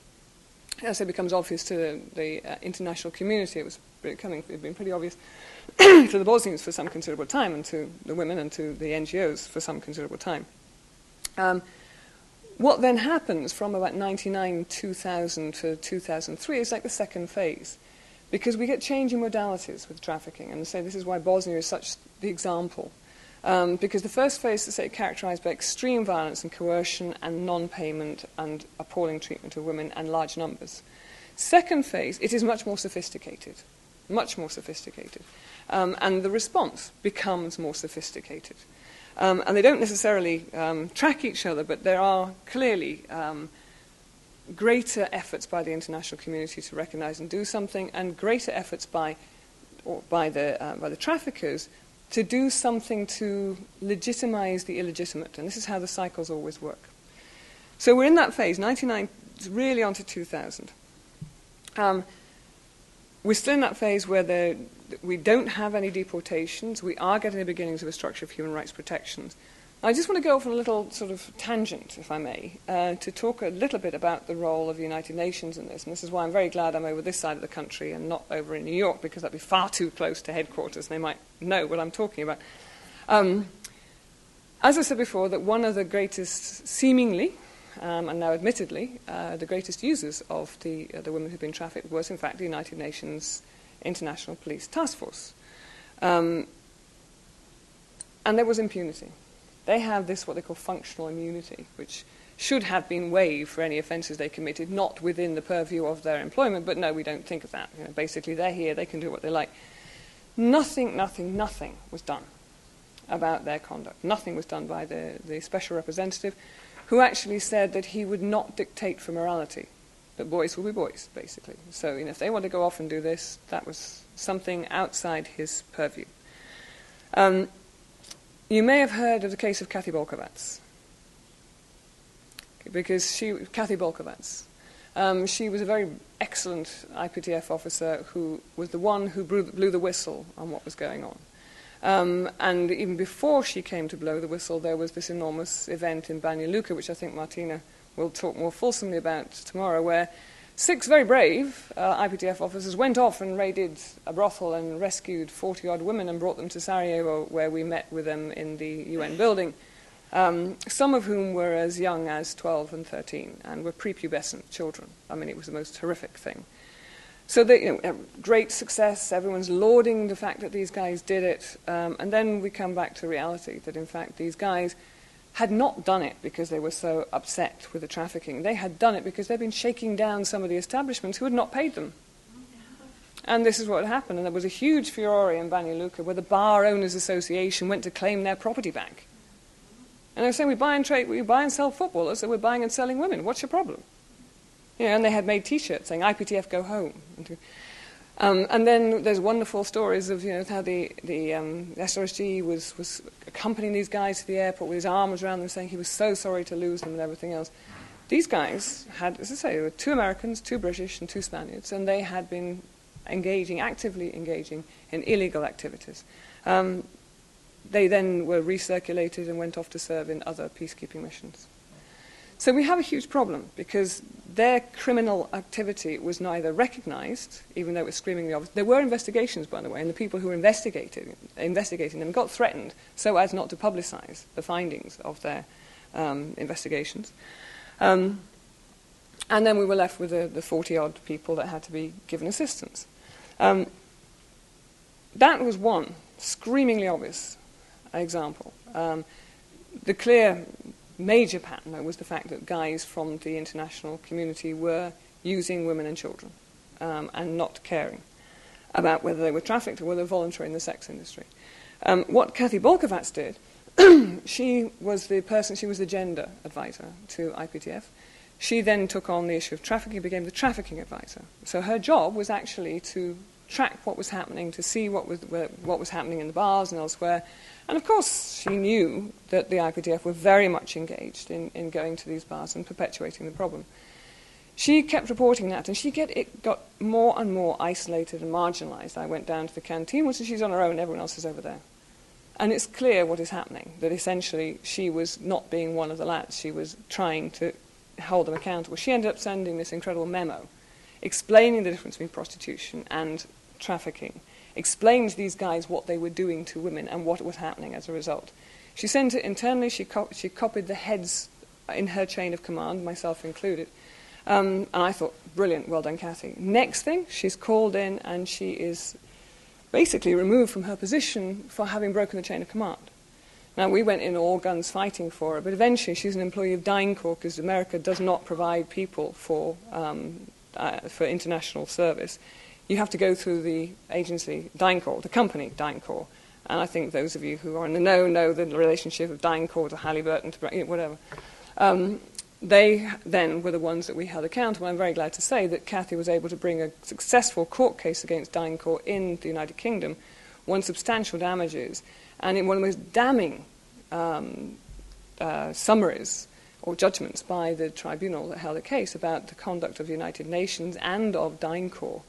As it becomes obvious to the, the uh, international community, it was becoming, it had been pretty obvious to the Bosnians for some considerable time, and to the women and to the NGOs for some considerable time. Um, what then happens from about 99, 2000 to 2003 is like the second phase. Because we get changing modalities with trafficking. And say this is why Bosnia is such the example. Um, because the first phase is say, characterized by extreme violence and coercion and non payment and appalling treatment of women and large numbers. Second phase, it is much more sophisticated. much more sophisticated. Um, and the response becomes more sophisticated. Um, and they don't necessarily um, track each other, but there are clearly um, greater efforts by the international community to recognize and do something, and greater efforts by, by, the, uh, by the traffickers to do something to legitimize the illegitimate. And this is how the cycles always work. So we're in that phase, 99, really onto 2000. Um, we're still in that phase where there, we don't have any deportations. We are getting the beginnings of a structure of human rights protections. I just want to go off on a little sort of tangent, if I may, uh, to talk a little bit about the role of the United Nations in this. And this is why I'm very glad I'm over this side of the country and not over in New York, because that'd be far too close to headquarters and they might know what I'm talking about. Um, as I said before, that one of the greatest, seemingly, um, and now admittedly, uh, the greatest users of the, uh, the women who've been trafficked was, in fact, the United Nations International Police Task Force. Um, and there was impunity. They have this, what they call functional immunity, which should have been waived for any offences they committed, not within the purview of their employment, but no, we don't think of that. You know, basically, they're here, they can do what they like. Nothing, nothing, nothing was done about their conduct. Nothing was done by the, the special representative, who actually said that he would not dictate for morality, that boys will be boys, basically. So you know, if they want to go off and do this, that was something outside his purview. Um, you may have heard of the case of Kathy Bolkovac. Because she, Kathy Bolkovac, um, she was a very excellent IPTF officer who was the one who blew, blew the whistle on what was going on. Um, and even before she came to blow the whistle, there was this enormous event in Banja Luka, which I think Martina will talk more fulsomely about tomorrow, where Six very brave uh, IPTF officers went off and raided a brothel and rescued 40 odd women and brought them to Sarajevo, where we met with them in the UN building. Um, some of whom were as young as 12 and 13 and were prepubescent children. I mean, it was the most horrific thing. So, they, you know, great success. Everyone's lauding the fact that these guys did it. Um, and then we come back to reality that, in fact, these guys had not done it because they were so upset with the trafficking. They had done it because they'd been shaking down some of the establishments who had not paid them. And this is what happened. And there was a huge furore in Banja Luka where the Bar Owners Association went to claim their property back. And they were saying, we buy and trade, we buy and sell footballers, so we're buying and selling women. What's your problem? You know, and they had made T-shirts saying, IPTF, go home. Um, and then there's wonderful stories of you know how the the um, SRSG was was accompanying these guys to the airport with his arms around them, saying he was so sorry to lose them and everything else. These guys had, as I say, there were two Americans, two British, and two Spaniards, and they had been engaging, actively engaging in illegal activities. Um, they then were recirculated and went off to serve in other peacekeeping missions. So we have a huge problem because their criminal activity was neither recognized, even though it was screamingly obvious. There were investigations, by the way, and the people who were investigating, investigating them got threatened so as not to publicize the findings of their um, investigations. Um, and then we were left with the, the 40 odd people that had to be given assistance. Um, that was one screamingly obvious example. Um, the clear major pattern though, was the fact that guys from the international community were using women and children um, and not caring about whether they were trafficked or whether they were voluntary in the sex industry. Um, what Kathy Bolkovac did, she was the person, she was the gender advisor to IPTF. She then took on the issue of trafficking, became the trafficking advisor. So her job was actually to track what was happening, to see what was, what was happening in the bars and elsewhere, and of course, she knew that the IPTF were very much engaged in, in going to these bars and perpetuating the problem. She kept reporting that, and she get, it got more and more isolated and marginalized. I went down to the canteen, which she's on her own, everyone else is over there. And it's clear what is happening, that essentially she was not being one of the lads. She was trying to hold them accountable. She ended up sending this incredible memo explaining the difference between prostitution and trafficking explained to these guys what they were doing to women and what was happening as a result. She sent it internally, she, co- she copied the heads in her chain of command, myself included. Um, and I thought, brilliant, well done, Kathy. Next thing, she's called in and she is basically removed from her position for having broken the chain of command. Now, we went in all guns fighting for her, but eventually she's an employee of DynCorp because America does not provide people for, um, uh, for international service you have to go through the agency DynCorp, the company DynCorp. And I think those of you who are in the know know the relationship of DynCorp to Halliburton to whatever. Um, they then were the ones that we held accountable. I'm very glad to say that Kathy was able to bring a successful court case against DynCorp in the United Kingdom, won substantial damages, and in one of the most damning um, uh, summaries or judgments by the tribunal that held a case about the conduct of the United Nations and of DynCorp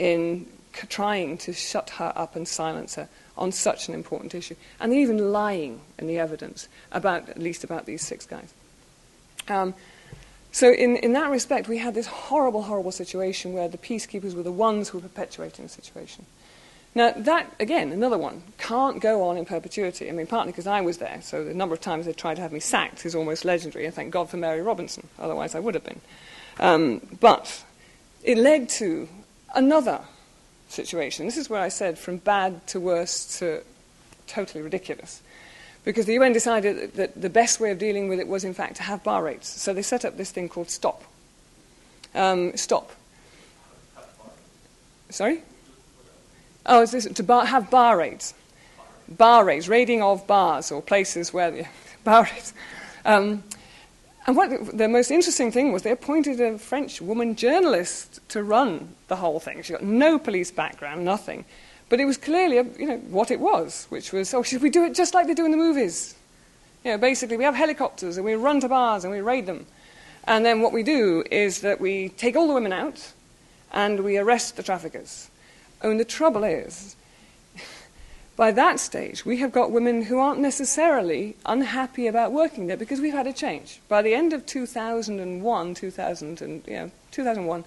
in c- trying to shut her up and silence her on such an important issue, and even lying in the evidence about at least about these six guys. Um, so in, in that respect, we had this horrible, horrible situation where the peacekeepers were the ones who were perpetuating the situation. Now, that, again, another one, can't go on in perpetuity. I mean, partly because I was there, so the number of times they tried to have me sacked is almost legendary, and thank God for Mary Robinson, otherwise I would have been. Um, but it led to another situation. This is where I said from bad to worse to totally ridiculous. Because the UN decided that the best way of dealing with it was, in fact, to have bar rates. So they set up this thing called STOP. Um, stop. Sorry? Oh, is this to bar, have bar raids? Bar raids, raiding of bars or places where the bar raids. Um, and what the most interesting thing was they appointed a French woman journalist to run the whole thing. She got no police background, nothing. But it was clearly, you know, what it was, which was, oh, should we do it just like they do in the movies? You know, basically, we have helicopters and we run to bars and we raid them. And then what we do is that we take all the women out and we arrest the traffickers. And the trouble is, by that stage, we have got women who aren't necessarily unhappy about working there because we've had a change. By the end of 2001, 2000 and, you know, 2001,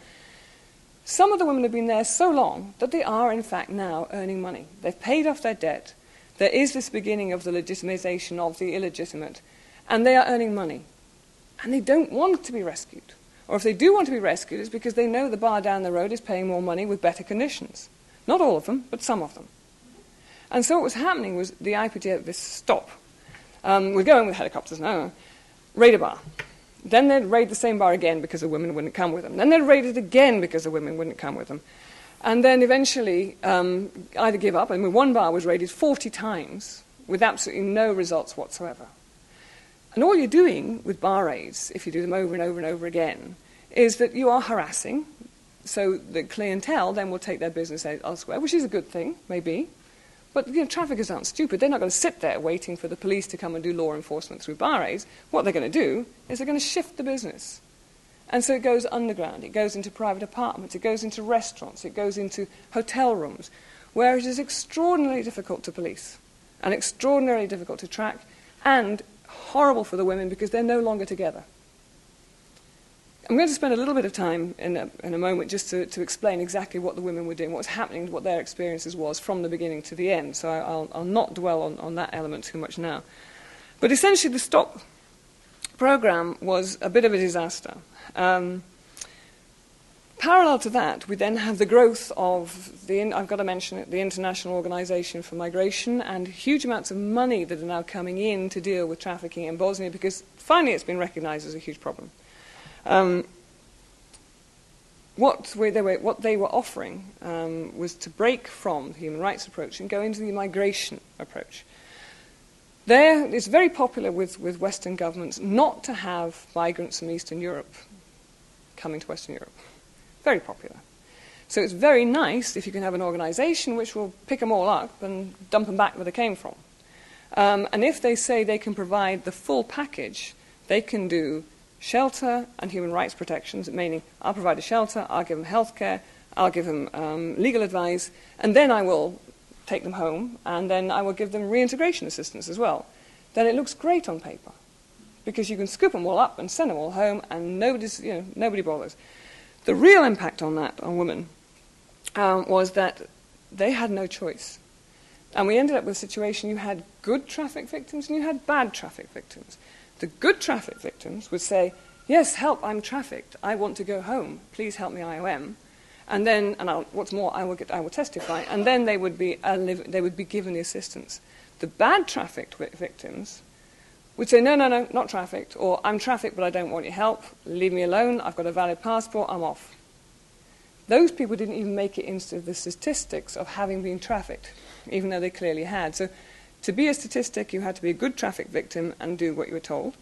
some of the women have been there so long that they are, in fact, now earning money. They've paid off their debt. There is this beginning of the legitimization of the illegitimate, and they are earning money. And they don't want to be rescued. Or if they do want to be rescued, it's because they know the bar down the road is paying more money with better conditions. Not all of them, but some of them. And so what was happening was the IPT this stop. Um, we're going with helicopters now. Raid a bar. Then they'd raid the same bar again because the women wouldn't come with them. Then they'd raid it again because the women wouldn't come with them. And then eventually um, either give up. I mean, one bar was raided 40 times with absolutely no results whatsoever. And all you're doing with bar raids, if you do them over and over and over again, is that you are harassing. So the clientele then will take their business elsewhere, which is a good thing, maybe. But you know, traffickers aren't stupid. They're not going to sit there waiting for the police to come and do law enforcement through bar raids. What they're going to do is they're going to shift the business. And so it goes underground, it goes into private apartments, it goes into restaurants, it goes into hotel rooms, where it is extraordinarily difficult to police and extraordinarily difficult to track and horrible for the women because they're no longer together. I'm going to spend a little bit of time in a, in a moment just to, to, explain exactly what the women were doing, what was happening, what their experiences was from the beginning to the end. So I, will I'll not dwell on, on that element too much now. But essentially, the STOP program was a bit of a disaster. Um, parallel to that, we then have the growth of the, I've got to mention it, the International Organization for Migration, and huge amounts of money that are now coming in to deal with trafficking in Bosnia because finally it's been recognized as a huge problem. Um, what, they were, what they were offering um, was to break from the human rights approach and go into the migration approach. There, it's very popular with, with Western governments not to have migrants from Eastern Europe coming to Western Europe. Very popular. So it's very nice if you can have an organization which will pick them all up and dump them back where they came from. Um, and if they say they can provide the full package, they can do shelter and human rights protections, meaning I'll provide a shelter, I'll give them health care, I'll give them um, legal advice, and then I will take them home, and then I will give them reintegration assistance as well. Then it looks great on paper because you can scoop them all up and send them all home, and nobody's, you know, nobody bothers. The real impact on that, on women, um, was that they had no choice. And we ended up with a situation you had good traffic victims and you had bad traffic victims. The good traffic victims would say, Yes, help, I'm trafficked. I want to go home. Please help me, IOM. And then, and I'll, what's more, I will, get, I will testify. And then they would, be, uh, they would be given the assistance. The bad trafficked victims would say, No, no, no, not trafficked. Or I'm trafficked, but I don't want your help. Leave me alone. I've got a valid passport. I'm off. those people didn't even make it into the statistics of having been trafficked, even though they clearly had. So, to be a statistic, you had to be a good traffic victim and do what you were told.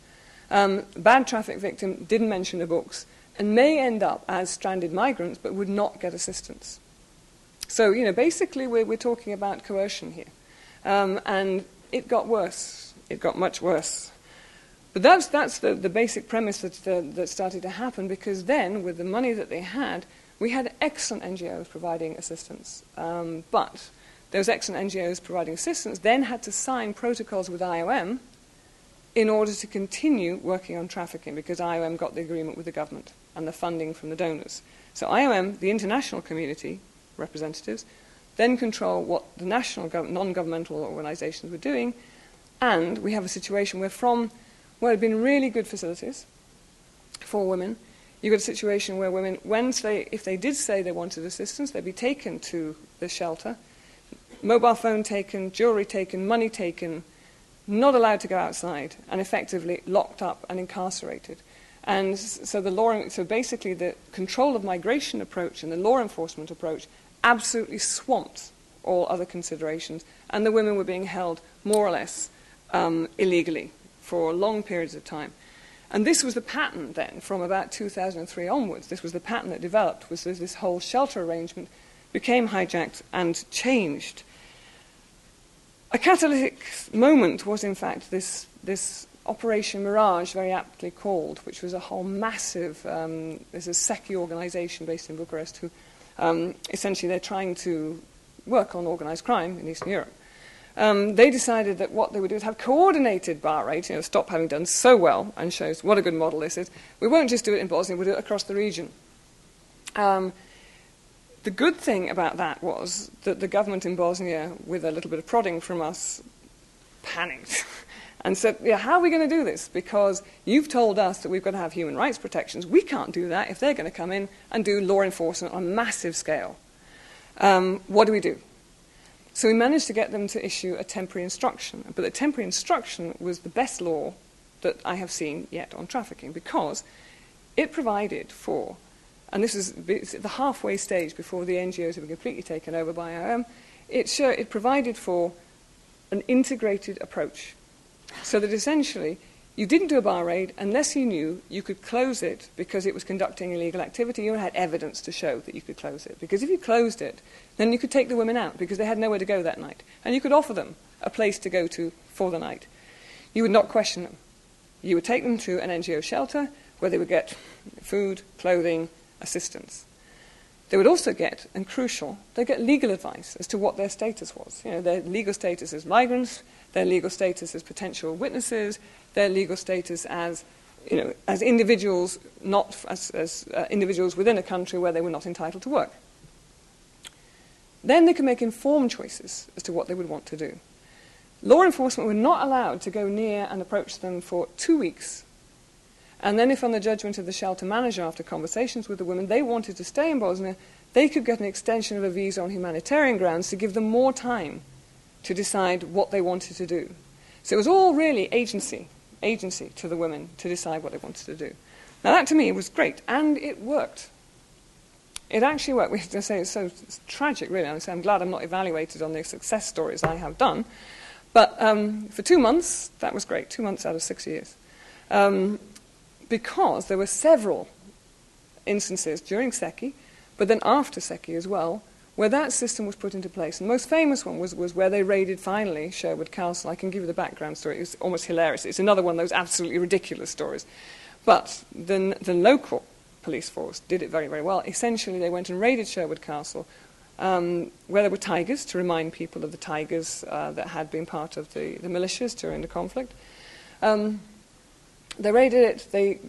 Um, bad traffic victim didn't mention the books and may end up as stranded migrants but would not get assistance. So, you know, basically we're, we're talking about coercion here. Um, and it got worse. It got much worse. But that's, that's the, the basic premise that, uh, that started to happen because then, with the money that they had, we had excellent NGOs providing assistance. Um, but those excellent NGOs providing assistance then had to sign protocols with IOM in order to continue working on trafficking because IOM got the agreement with the government and the funding from the donors. So IOM, the international community representatives, then control what the national non-governmental organizations were doing, and we have a situation where from where had been really good facilities for women, you got a situation where women, when they, if they did say they wanted assistance, they'd be taken to the shelter, mobile phone taken, jewelry taken, money taken, not allowed to go outside, and effectively locked up and incarcerated. And so the law, so basically the control of migration approach and the law enforcement approach absolutely swamped all other considerations, and the women were being held more or less um, illegally for long periods of time. And this was the pattern then from about 2003 onwards. This was the pattern that developed, was this whole shelter arrangement became hijacked and changed. A catalytic moment was, in fact, this, this Operation Mirage, very aptly called, which was a whole massive, um, there's a SECI organization based in Bucharest who um, essentially they're trying to work on organized crime in Eastern Europe. Um, they decided that what they would do is have coordinated bar raids, you know, stop having done so well and shows what a good model this is. We won't just do it in Bosnia, we'll do it across the region. Um, the good thing about that was that the government in Bosnia, with a little bit of prodding from us, panicked and said, yeah, How are we going to do this? Because you've told us that we've got to have human rights protections. We can't do that if they're going to come in and do law enforcement on a massive scale. Um, what do we do? So we managed to get them to issue a temporary instruction. But the temporary instruction was the best law that I have seen yet on trafficking because it provided for, and this is the halfway stage before the NGOs have been completely taken over by IOM, it, it provided for an integrated approach so that essentially you didn't do a bar raid unless you knew you could close it because it was conducting illegal activity. You had evidence to show that you could close it. Because if you closed it, then you could take the women out because they had nowhere to go that night. And you could offer them a place to go to for the night. You would not question them. You would take them to an NGO shelter where they would get food, clothing, assistance. They would also get, and crucial, they get legal advice as to what their status was. You know, their legal status as migrants, their legal status as potential witnesses, their legal status as, you know, as individuals, not as, as uh, individuals within a country where they were not entitled to work. Then they can make informed choices as to what they would want to do. Law enforcement were not allowed to go near and approach them for two weeks. And then, if on the judgment of the shelter manager, after conversations with the women, they wanted to stay in Bosnia, they could get an extension of a visa on humanitarian grounds to give them more time to decide what they wanted to do. So it was all really agency, agency to the women to decide what they wanted to do. Now that to me was great, and it worked. It actually worked. We have to say it's so it's tragic, really. I'm glad I'm not evaluated on the success stories I have done. But um, for two months, that was great. Two months out of six years, um, because there were several instances during SECI, but then after SECI as well, where that system was put into place. And the most famous one was, was where they raided finally Sherwood Castle. I can give you the background story. It's almost hilarious. It's another one of those absolutely ridiculous stories. But the, the local police force did it very, very well. Essentially, they went and raided Sherwood Castle, um, where there were tigers, to remind people of the tigers uh, that had been part of the, the militias during the conflict. Um, they raided it. They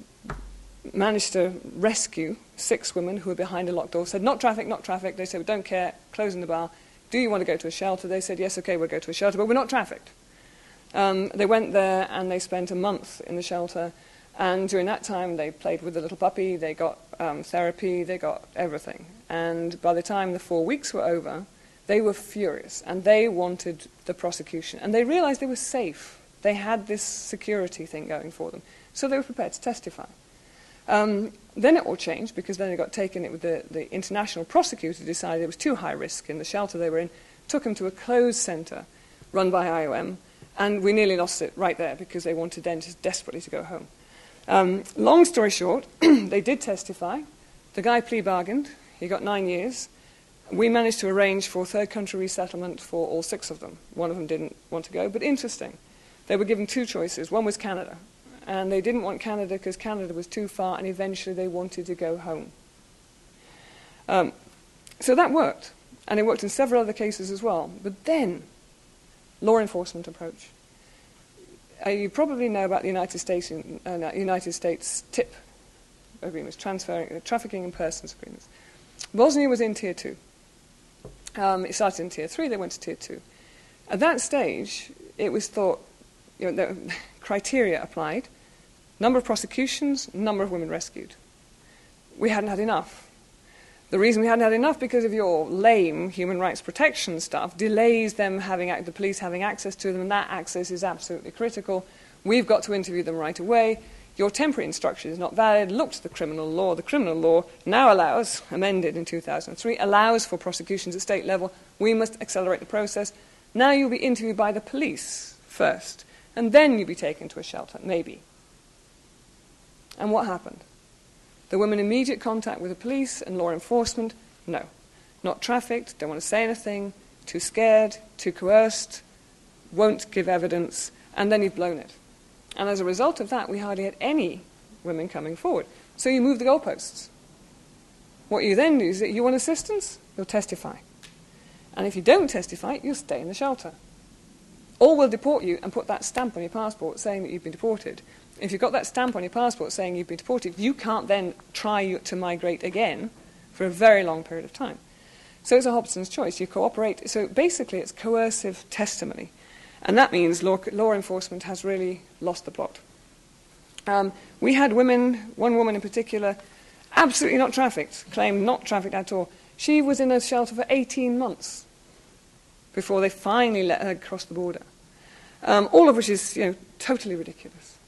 managed to rescue six women who were behind a locked door, said, not traffic, not traffic. They said, we don't care, closing the bar. Do you want to go to a shelter? They said, yes, okay, we'll go to a shelter, but we're not trafficked. Um, they went there and they spent a month in the shelter. And during that time, they played with the little puppy, they got um, therapy, they got everything. And by the time the four weeks were over, they were furious and they wanted the prosecution. And they realized they were safe. They had this security thing going for them. So they were prepared to testify. Um, then it all changed because then it got taken. It, the, the international prosecutor decided it was too high risk in the shelter they were in, took them to a closed centre run by IOM, and we nearly lost it right there because they wanted dentists desperately to go home. Um, long story short, they did testify. The guy plea bargained. He got nine years. We managed to arrange for third country resettlement for all six of them. One of them didn't want to go, but interesting. They were given two choices. One was Canada, and they didn't want Canada because Canada was too far, and eventually they wanted to go home. Um, so that worked, and it worked in several other cases as well. But then, law enforcement approach. Uh, you probably know about the United States, uh, United States TIP agreements, transferring, uh, trafficking in persons agreements. Bosnia was in tier two. Um, it started in tier three, they went to tier two. At that stage, it was thought, you know, the criteria applied, number of prosecutions, number of women rescued. We hadn't had enough. The reason we hadn't had enough because of your lame human rights protection stuff delays them having the police having access to them, and that access is absolutely critical. We've got to interview them right away. Your temporary instruction is not valid. Look to the criminal law. The criminal law now allows, amended in 2003, allows for prosecutions at state level. We must accelerate the process. Now you'll be interviewed by the police first, and then you'll be taken to a shelter, maybe. And what happened? The women immediate contact with the police and law enforcement? No. Not trafficked, don't want to say anything, too scared, too coerced, won't give evidence, and then you've blown it. And as a result of that, we hardly had any women coming forward. So you move the goalposts. What you then do is that you want assistance, you'll testify. And if you don't testify, you'll stay in the shelter. Or we'll deport you and put that stamp on your passport saying that you've been deported. If you've got that stamp on your passport saying you've been deported, you can't then try to migrate again for a very long period of time. So it's a Hobson's choice. You cooperate. So basically, it's coercive testimony. And that means law, law enforcement has really lost the plot. Um, we had women, one woman in particular, absolutely not trafficked, claimed not trafficked at all. She was in a shelter for 18 months before they finally let her cross the border. Um, all of which is, you know, totally ridiculous.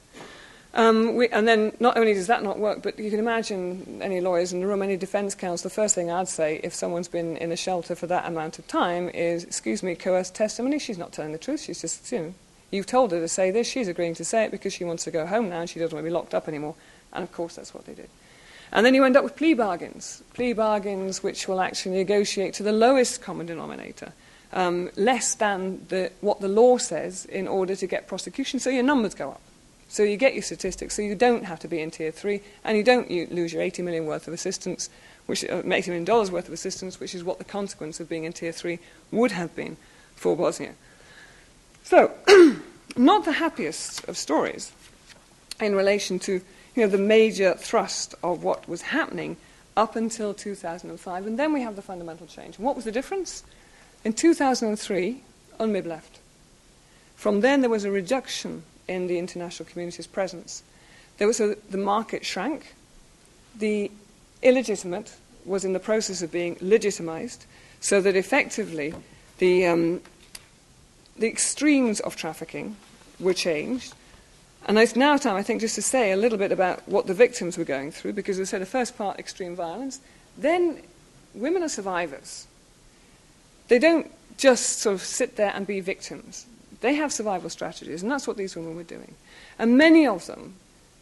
Um, we, and then not only does that not work, but you can imagine any lawyers in the room, any defence counsel, the first thing I'd say if someone's been in a shelter for that amount of time is, excuse me, coerced testimony. She's not telling the truth. She's just, you know, you've told her to say this. She's agreeing to say it because she wants to go home now and she doesn't want to be locked up anymore. And of course, that's what they did. And then you end up with plea bargains, plea bargains which will actually negotiate to the lowest common denominator. Um, less than the, what the law says in order to get prosecution, so your numbers go up. So you get your statistics, so you don't have to be in tier three, and you don't you lose your 80 million worth of assistance, which uh, 80 million dollars worth of assistance, which is what the consequence of being in tier three would have been for Bosnia. So, not the happiest of stories in relation to you know, the major thrust of what was happening up until 2005, and then we have the fundamental change. And what was the difference? In 2003, UNMIB left. From then, there was a reduction in the international community's presence. There was a, the market shrank. The illegitimate was in the process of being legitimized, so that effectively the, um, the extremes of trafficking were changed. And it's now time, I think, just to say a little bit about what the victims were going through, because as I said, the first part, extreme violence. Then women are survivors. They don't just sort of sit there and be victims. They have survival strategies, and that's what these women were doing. And many of them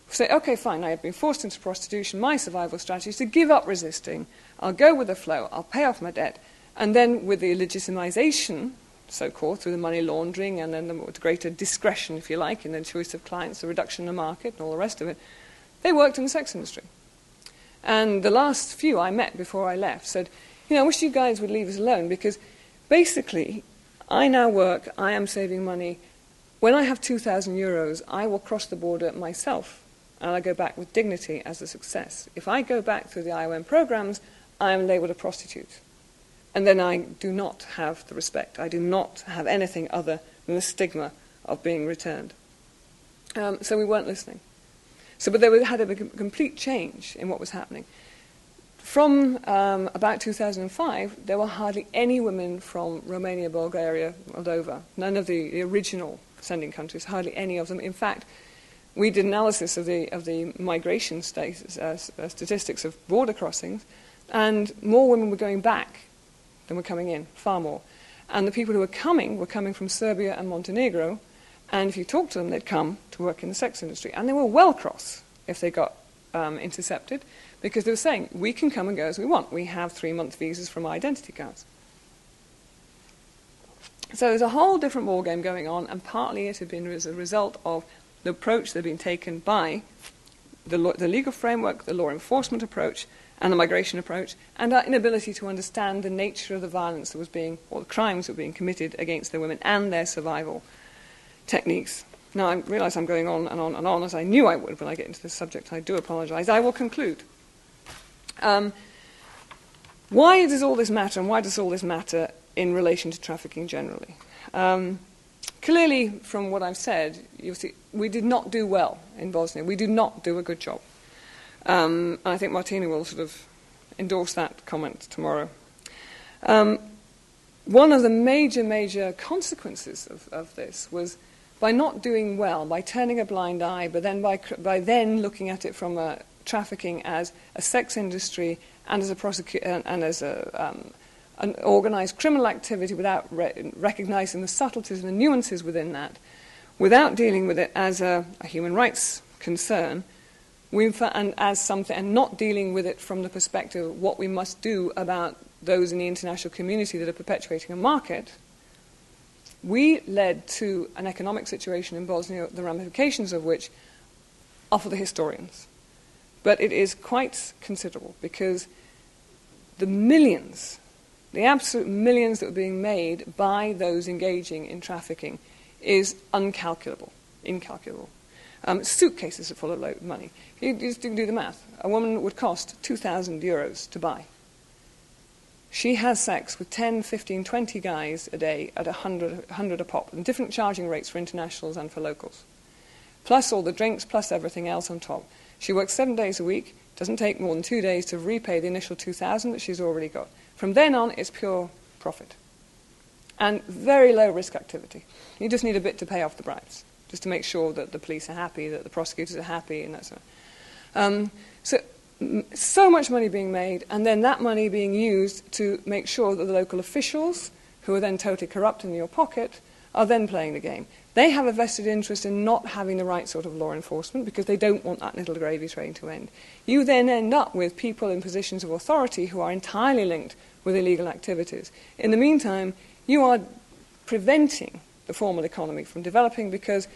say, okay, fine, I have been forced into prostitution. My survival strategy is to give up resisting. I'll go with the flow. I'll pay off my debt. And then, with the legitimization, so called, through the money laundering and then the greater discretion, if you like, in the choice of clients, the reduction in the market, and all the rest of it, they worked in the sex industry. And the last few I met before I left said, you know, I wish you guys would leave us alone because basically I now work, I am saving money. When I have 2,000 euros, I will cross the border myself and I go back with dignity as a success. If I go back through the IOM programs, I am labeled a prostitute. And then I do not have the respect. I do not have anything other than the stigma of being returned. Um, so we weren't listening. So, but there was, had a complete change in what was happening. From um, about 2005, there were hardly any women from Romania, Bulgaria, Moldova, none of the, the original sending countries, hardly any of them. In fact, we did analysis of the, of the migration status, uh, uh, statistics of border crossings, and more women were going back than were coming in, far more. And the people who were coming were coming from Serbia and Montenegro, and if you talk to them, they'd come to work in the sex industry. And they were well cross if they got um, intercepted, because they were saying, we can come and go as we want. We have three month visas from our identity cards. So there's a whole different war game going on, and partly it had been as a result of the approach that had been taken by the, law, the legal framework, the law enforcement approach, and the migration approach, and our inability to understand the nature of the violence that was being, or the crimes that were being committed against the women and their survival techniques. Now, I realise I'm going on and on and on, as I knew I would when I get into this subject. I do apologise. I will conclude. Um, why does all this matter, and why does all this matter in relation to trafficking generally? Um, clearly, from what I've said, you see, we did not do well in Bosnia. We did not do a good job. Um, I think Martina will sort of endorse that comment tomorrow. Um, one of the major, major consequences of, of, this was by not doing well, by turning a blind eye, but then by, by then looking at it from a trafficking as a sex industry and as a prosecu- and, and as a, um, an organized criminal activity without re- recognizing the subtleties and the nuances within that, without dealing with it as a, a human rights concern, and as something, and not dealing with it from the perspective of what we must do about those in the international community that are perpetuating a market, we led to an economic situation in Bosnia, the ramifications of which are for the historians. But it is quite considerable because the millions, the absolute millions that were being made by those engaging in trafficking is uncalculable, incalculable. Um, suitcases are full of money. You just do the math. A woman would cost 2,000 euros to buy. She has sex with 10, 15, 20 guys a day at 100, 100 a pop, and different charging rates for internationals and for locals. Plus all the drinks, plus everything else on top. She works seven days a week, doesn't take more than two days to repay the initial 2,000 that she's already got. From then on, it's pure profit. And very low risk activity. You just need a bit to pay off the bribes, just to make sure that the police are happy, that the prosecutors are happy, and that sort of. Um, so, so much money being made, and then that money being used to make sure that the local officials, who are then totally corrupt in your pocket, are then playing the game. They have a vested interest in not having the right sort of law enforcement because they don't want that little gravy train to end. You then end up with people in positions of authority who are entirely linked with illegal activities. In the meantime, you are preventing the formal economy from developing because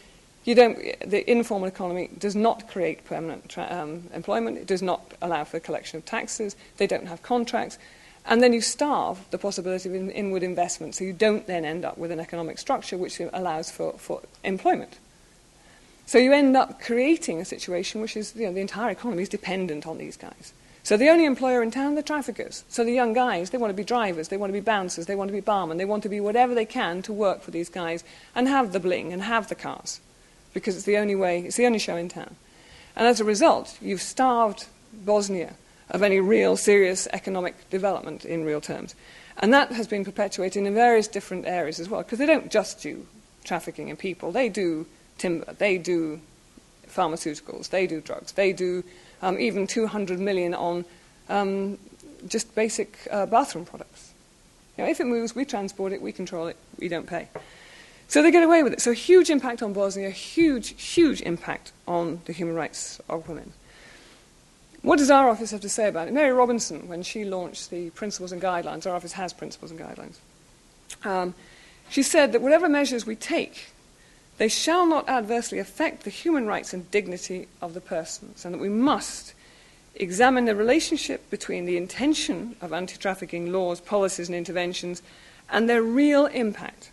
you don't, the informal economy does not create permanent tra- um, employment, it does not allow for the collection of taxes, they don't have contracts, and then you starve the possibility of in, inward investment, so you don't then end up with an economic structure which allows for, for employment. So you end up creating a situation which is, you know, the entire economy is dependent on these guys. So the only employer in town, the traffickers. So the young guys, they want to be drivers, they want to be bouncers, they want to be barmen, they want to be whatever they can to work for these guys and have the bling and have the cars. Because it's the only way, it's the only show in town. And as a result, you've starved Bosnia of any real serious economic development in real terms. And that has been perpetuated in various different areas as well, because they don't just do trafficking in people, they do timber, they do pharmaceuticals, they do drugs, they do um, even 200 million on um, just basic uh, bathroom products. You know, if it moves, we transport it, we control it, we don't pay. So they get away with it. So, huge impact on Bosnia, huge, huge impact on the human rights of women. What does our office have to say about it? Mary Robinson, when she launched the principles and guidelines, our office has principles and guidelines. Um, she said that whatever measures we take, they shall not adversely affect the human rights and dignity of the persons, and that we must examine the relationship between the intention of anti trafficking laws, policies, and interventions and their real impact,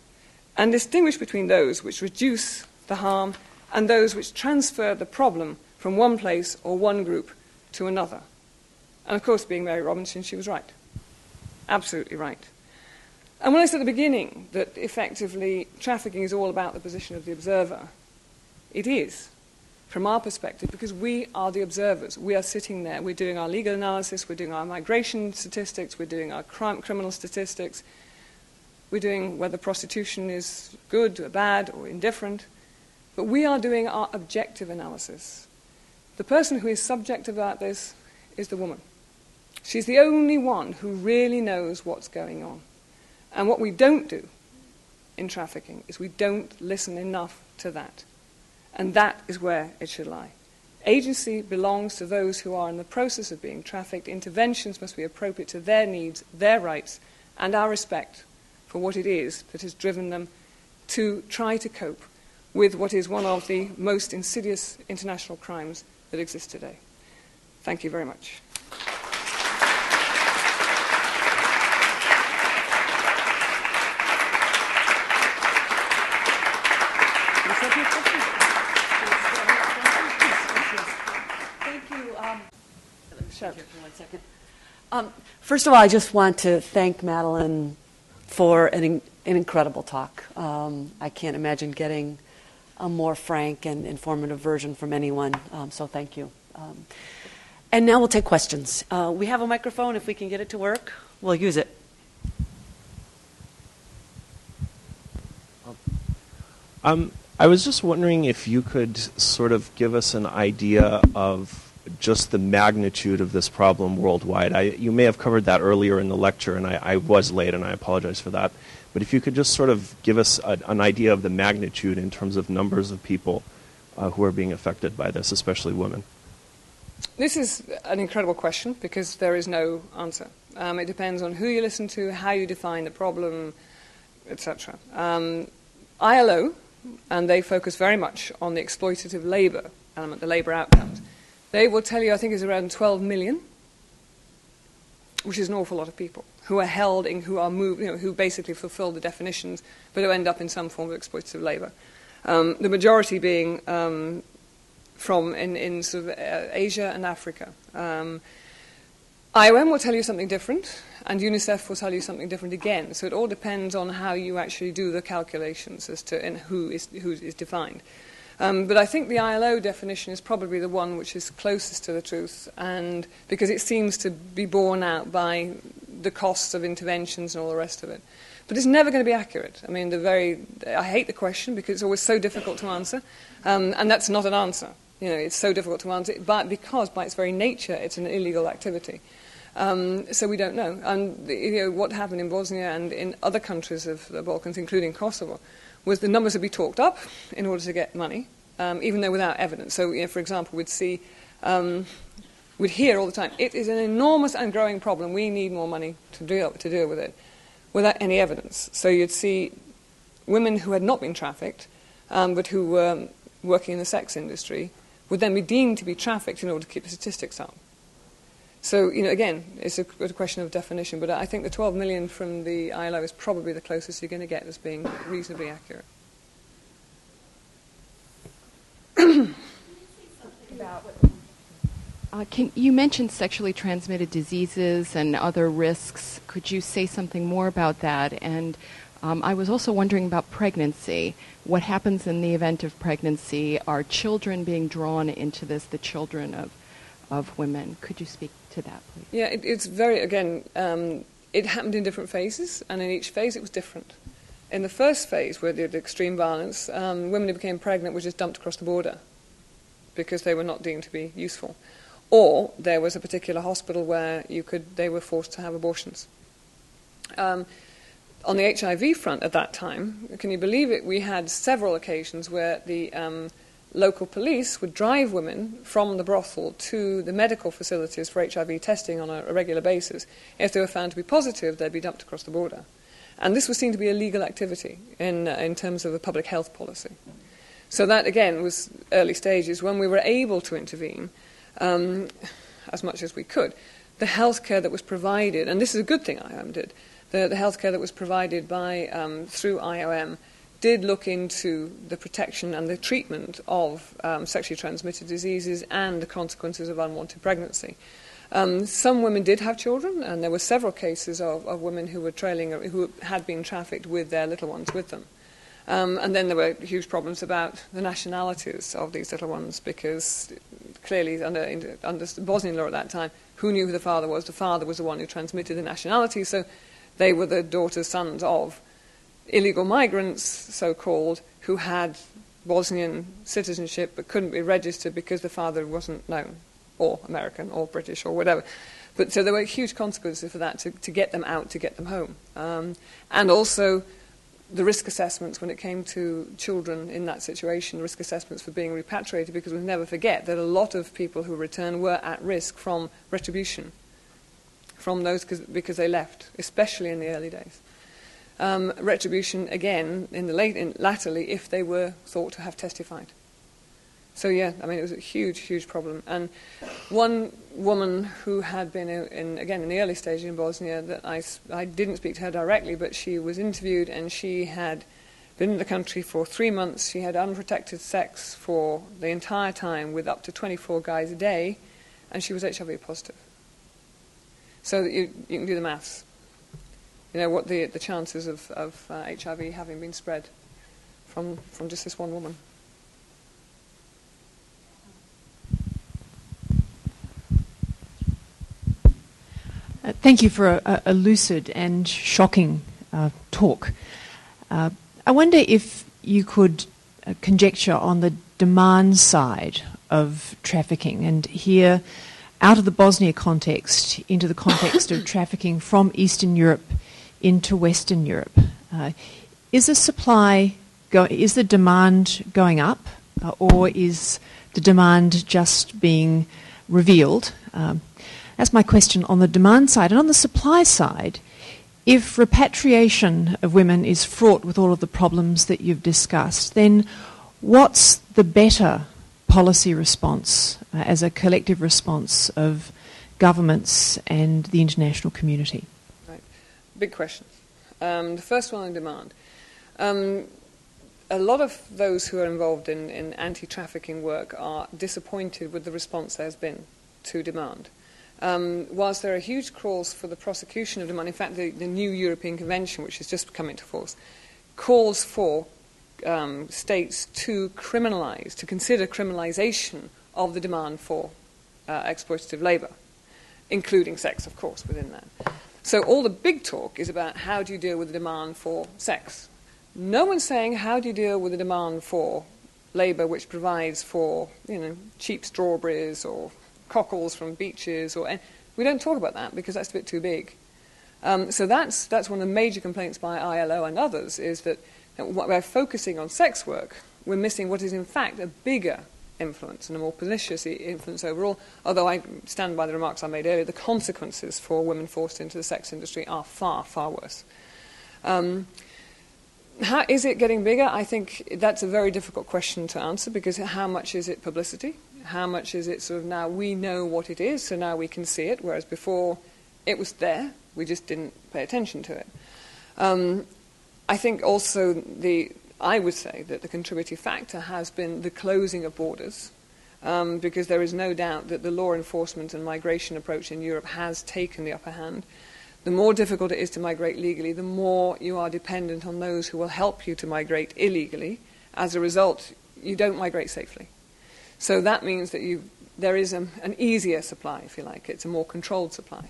and distinguish between those which reduce the harm and those which transfer the problem from one place or one group to another. And of course, being Mary Robinson, she was right. Absolutely right. And when I said at the beginning that effectively trafficking is all about the position of the observer, it is, from our perspective, because we are the observers. We are sitting there, we're doing our legal analysis, we're doing our migration statistics, we're doing our crime, criminal statistics, we're doing whether prostitution is good or bad or indifferent. But we are doing our objective analysis. The person who is subjective about this is the woman. She's the only one who really knows what's going on. And what we don't do in trafficking is we don't listen enough to that. And that is where it should lie. Agency belongs to those who are in the process of being trafficked. Interventions must be appropriate to their needs, their rights, and our respect for what it is that has driven them to try to cope with what is one of the most insidious international crimes that exist today. Thank you very much. Thank you. Um, Shout. For one second. Um, first of all, I just want to thank Madeleine for an, an incredible talk. Um, I can't imagine getting a more frank and informative version from anyone, um, so thank you. Um, and now we'll take questions. Uh, we have a microphone. If we can get it to work, we'll use it. Um, I was just wondering if you could sort of give us an idea of just the magnitude of this problem worldwide. I, you may have covered that earlier in the lecture, and I, I, was late, and I apologize for that. But if you could just sort of give us a, an idea of the magnitude in terms of numbers of people uh, who are being affected by this, especially women. This is an incredible question because there is no answer. Um, it depends on who you listen to, how you define the problem, etc. Um, ILO, and they focus very much on the exploitative labour element, the labour outcomes. They will tell you, I think, it's around 12 million, which is an awful lot of people who are held in, who are moved, you know, who basically fulfill the definitions, but who end up in some form of exploitative labour. Um, the majority being um, from in, in sort of uh, Asia and Africa. Um, IOM will tell you something different, and UNICEF will tell you something different again. So it all depends on how you actually do the calculations as to and who is, who is defined. Um, but I think the ILO definition is probably the one which is closest to the truth, and because it seems to be borne out by the costs of interventions and all the rest of it. But it's never going to be accurate. I mean, the very I hate the question because it's always so difficult to answer, um, and that's not an answer. You know, it's so difficult to answer, but because by its very nature it's an illegal activity. Um, so we don't know. And you know, what happened in Bosnia and in other countries of the Balkans, including Kosovo, was the numbers would be talked up in order to get money, um, even though without evidence. So, you know, for example, we'd see, um, we'd hear all the time, it is an enormous and growing problem. We need more money to deal, to deal with it, without any evidence. So you'd see women who had not been trafficked, um, but who were working in the sex industry, would then be deemed to be trafficked in order to keep the statistics up. So, you know, again, it's a, a, question of definition, but I think the 12 million from the ILO is probably the closest you're going to get as being reasonably accurate. Uh, can, you mentioned sexually transmitted diseases and other risks. Could you say something more about that? And um, I was also wondering about pregnancy. What happens in the event of pregnancy? Are children being drawn into this, the children of, of women? Could you speak to that, please? Yeah, it, it's very, again, um, it happened in different phases, and in each phase it was different. In the first phase, where the extreme violence, um, women who became pregnant were just dumped across the border because they were not deemed to be useful. Or there was a particular hospital where you could, they were forced to have abortions. Um, on the HIV front at that time, can you believe it? We had several occasions where the um, local police would drive women from the brothel to the medical facilities for HIV testing on a, a regular basis. If they were found to be positive, they'd be dumped across the border. And this was seen to be a legal activity in, uh, in terms of a public health policy. So that, again, was early stages when we were able to intervene um, as much as we could. The healthcare that was provided, and this is a good thing IOM did, the, the healthcare that was provided by, um, through IOM did look into the protection and the treatment of um, sexually transmitted diseases and the consequences of unwanted pregnancy. Um, some women did have children, and there were several cases of, of women who were trailing, who had been trafficked with their little ones with them. Um, and then there were huge problems about the nationalities of these little ones because clearly under, under Bosnian law at that time, who knew who the father was? The father was the one who transmitted the nationality, so they were the daughters, sons of illegal migrants, so called, who had Bosnian citizenship but couldn't be registered because the father wasn't known, or American, or British, or whatever. But so there were huge consequences for that to, to get them out, to get them home. Um, and also the risk assessments when it came to children in that situation, risk assessments for being repatriated, because we never forget that a lot of people who return were at risk from retribution from those because they left, especially in the early days. Um, retribution again in the late, in, latterly if they were thought to have testified. So yeah, I mean it was a huge, huge problem. And one woman who had been in, in, again in the early stage in Bosnia that I, I didn't speak to her directly, but she was interviewed and she had been in the country for three months. She had unprotected sex for the entire time with up to 24 guys a day, and she was HIV positive. So you, you can do the maths. You know what the the chances of, of uh, HIV having been spread from from just this one woman. Uh, thank you for a, a, lucid and shocking uh, talk. Uh, I wonder if you could uh, conjecture on the demand side of trafficking and here out of the Bosnia context into the context of trafficking from Eastern Europe into Western Europe. Uh, is the supply go- is the demand going up, uh, or is the demand just being revealed? Um, that's my question on the demand side. And on the supply side, if repatriation of women is fraught with all of the problems that you've discussed, then what's the better policy response uh, as a collective response of governments and the international community? Big questions. Um, the first one on demand. Um, a lot of those who are involved in, in anti trafficking work are disappointed with the response there has been to demand. Um, whilst there are huge calls for the prosecution of demand, in fact, the, the new European Convention, which has just come into force, calls for um, states to criminalize, to consider criminalization of the demand for uh, exploitative labor, including sex, of course, within that. So all the big talk is about how do you deal with the demand for sex. No one's saying how do you deal with the demand for labor which provides for, you know, cheap strawberries or cockles from beaches, or we don't talk about that because that's a bit too big. Um, so that's that's one of the major complaints by ILO and others is that, that we're focusing on sex work, we're missing what is in fact a bigger influence and a more pernicious influence overall. Although I stand by the remarks I made earlier, the consequences for women forced into the sex industry are far, far worse. Um, how, is it getting bigger? I think that's a very difficult question to answer because how much is it publicity? How much is it sort of now we know what it is, so now we can see it, whereas before it was there, we just didn't pay attention to it. Um, I think also the, I would say that the contributing factor has been the closing of borders, um, because there is no doubt that the law enforcement and migration approach in Europe has taken the upper hand. The more difficult it is to migrate legally, the more you are dependent on those who will help you to migrate illegally. As a result, you don't migrate safely. So that means that you, there is a, an easier supply, if you like. It's a more controlled supply.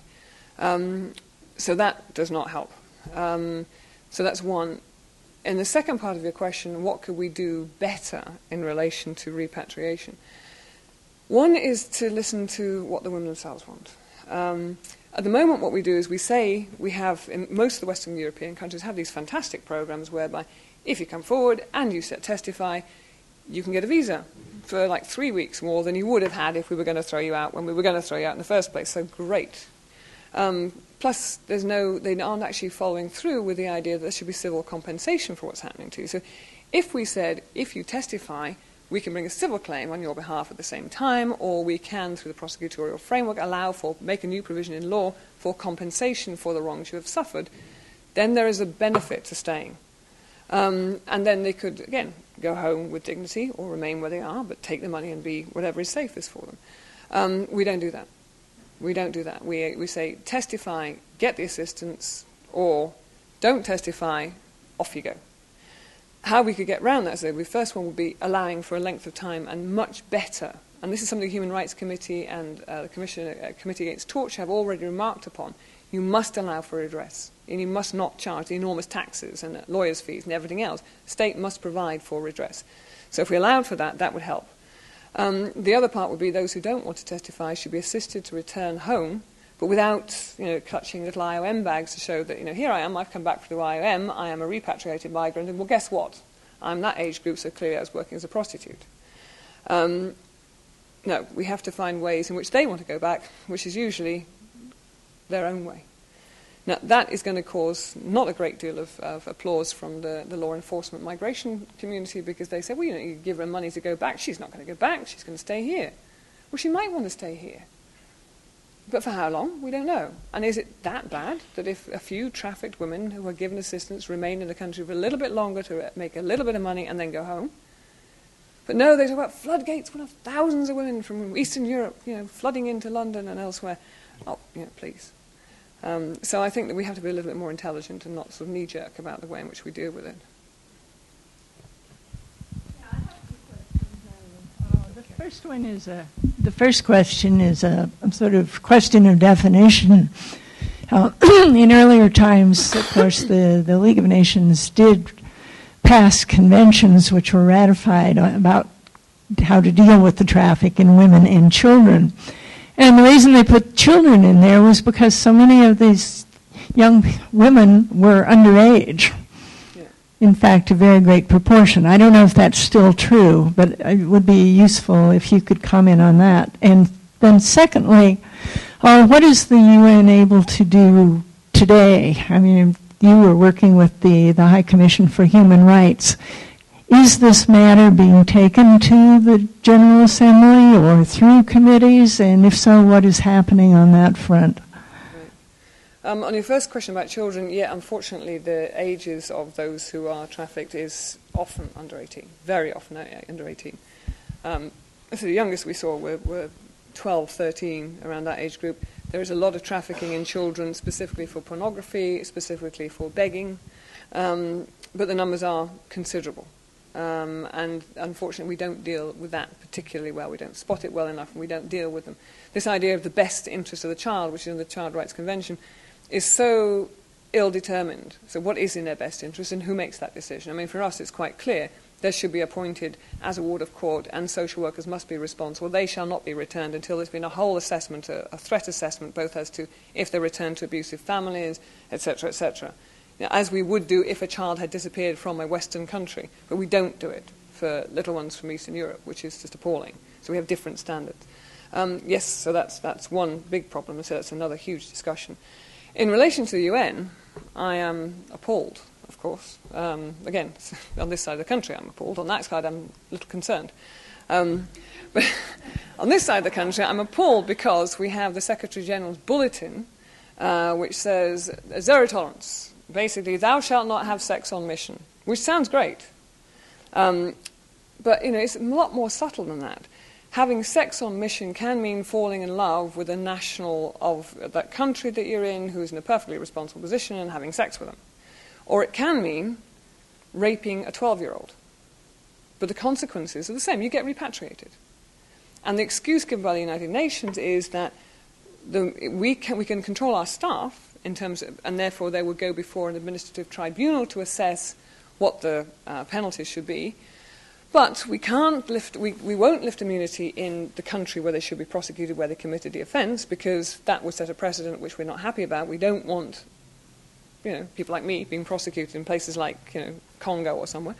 Um, so that does not help. Um, so that's one. In the second part of your question, what could we do better in relation to repatriation? One is to listen to what the women themselves want. Um, at the moment, what we do is we say we have, in most of the Western European countries, have these fantastic programs whereby if you come forward and you testify, you can get a visa for like three weeks more than you would have had if we were going to throw you out when we were going to throw you out in the first place. So great. Um, plus, there's no, they aren't actually following through with the idea that there should be civil compensation for what's happening to you. So if we said, if you testify, we can bring a civil claim on your behalf at the same time, or we can, through the prosecutorial framework, allow for, make a new provision in law for compensation for the wrongs you have suffered, then there is a benefit to staying. Um, and then they could, again, go home with dignity or remain where they are, but take the money and be whatever is safest for them. Um, we don't do that. We don't do that. We, we say testify, get the assistance, or don't testify, off you go. How we could get around that, so the first one would be allowing for a length of time and much better. And this is something the Human Rights Committee and uh, the Commission, uh, Committee Against Torture have already remarked upon. You must allow for redress and you must not charge the enormous taxes and lawyers' fees and everything else. The state must provide for redress. So if we allowed for that, that would help. Um, the other part would be those who don't want to testify should be assisted to return home, but without you know, clutching little IOM bags to show that, you know, here I am, I've come back through IOM, I am a repatriated migrant, and well, guess what? I'm that age group, so clearly I was working as a prostitute. Um, no, we have to find ways in which they want to go back, which is usually their own way. Now, that is going to cause not a great deal of, of, applause from the, the law enforcement migration community because they say, well, you know, you give her money to go back. She's not going to go back. She's going to stay here. Well, she might want to stay here. But for how long? We don't know. And is it that bad that if a few trafficked women who are given assistance remain in the country for a little bit longer to make a little bit of money and then go home? But no, they talk about floodgates. We'll have thousands of women from Eastern Europe, you know, flooding into London and elsewhere. Oh, you know, please. Um, so I think that we have to be a little bit more intelligent and not sort of knee jerk about the way in which we deal with it. the first one is a, the first question is a, a sort of question of definition. Uh, in earlier times, of course, the, the League of Nations did pass conventions which were ratified about how to deal with the traffic in women and children. And the reason they put children in there was because so many of these young women were underage. In fact, a very great proportion. I don't know if that's still true, but it would be useful if you could comment on that. And then, secondly, uh, what is the UN able to do today? I mean, you were working with the, the High Commission for Human Rights. Is this matter being taken to the General Assembly or through committees? And if so, what is happening on that front? Um, on your first question about children, yeah, unfortunately, the ages of those who are trafficked is often under 18, very often under 18. Um, so the youngest we saw were, were 12, 13, around that age group. There is a lot of trafficking in children, specifically for pornography, specifically for begging, um, but the numbers are considerable. Um, and unfortunately, we don't deal with that particularly well. We don't spot it well enough, and we don't deal with them. This idea of the best interest of the child, which is in the Child Rights Convention, is so ill determined. So, what is in their best interest, and who makes that decision? I mean, for us, it's quite clear there should be appointed as a ward of court, and social workers must be responsible. They shall not be returned until there's been a whole assessment, a, a threat assessment, both as to if they're returned to abusive families, etc., etc. as we would do if a child had disappeared from a Western country. But we don't do it for little ones from Eastern Europe, which is just appalling. So we have different standards. Um, yes, so that's, that's one big problem, so that's another huge discussion. In relation to the UN, I am appalled, of course. Um, again, on this side of the country, I'm appalled. On that side, I'm a little concerned. Um, but on this side of the country, I'm appalled because we have the Secretary General's bulletin, uh, which says zero tolerance basically, thou shalt not have sex on mission, which sounds great. Um, but, you know, it's a lot more subtle than that. Having sex on mission can mean falling in love with a national of that country that you're in who's in a perfectly responsible position and having sex with them. Or it can mean raping a 12 year old. But the consequences are the same. You get repatriated. And the excuse given by the United Nations is that the, we, can, we can control our staff in terms of, and therefore they would go before an administrative tribunal to assess what the uh, penalties should be. But we can't lift, we, we won't lift immunity in the country where they should be prosecuted where they committed the offence because that would set a precedent which we're not happy about. We don't want, you know, people like me being prosecuted in places like, you know, Congo or somewhere.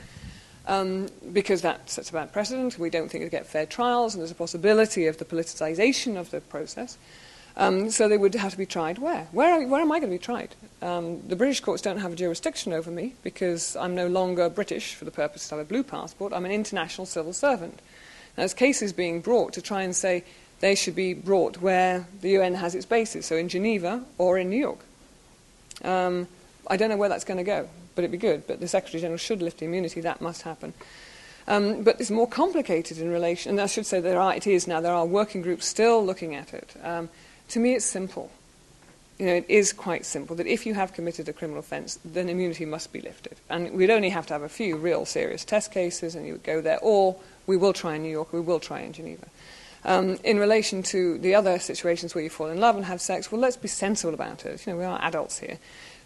Um, because that sets a bad precedent. We don't think they get fair trials, and there's a possibility of the politicisation of the process. Um, so they would have to be tried where? Where, where am I going to be tried? Um, the British courts don't have a jurisdiction over me because I'm no longer British for the purpose of a blue passport. I'm an international civil servant. Now, there's cases being brought to try and say they should be brought where the UN has its bases, so in Geneva or in New York. Um, I don't know where that's going to go, but it'd be good. But the Secretary General should lift the immunity. That must happen. Um, but it's more complicated in relation, and I should say there are, it is now, there are working groups still looking at it. Um, to me, it's simple. You know, it is quite simple that if you have committed a criminal offence, then immunity must be lifted. And we'd only have to have a few real serious test cases, and you would go there, or we will try in New York, we will try in Geneva. Um, in relation to the other situations where you fall in love and have sex, well, let's be sensible about it. You know, we are adults here.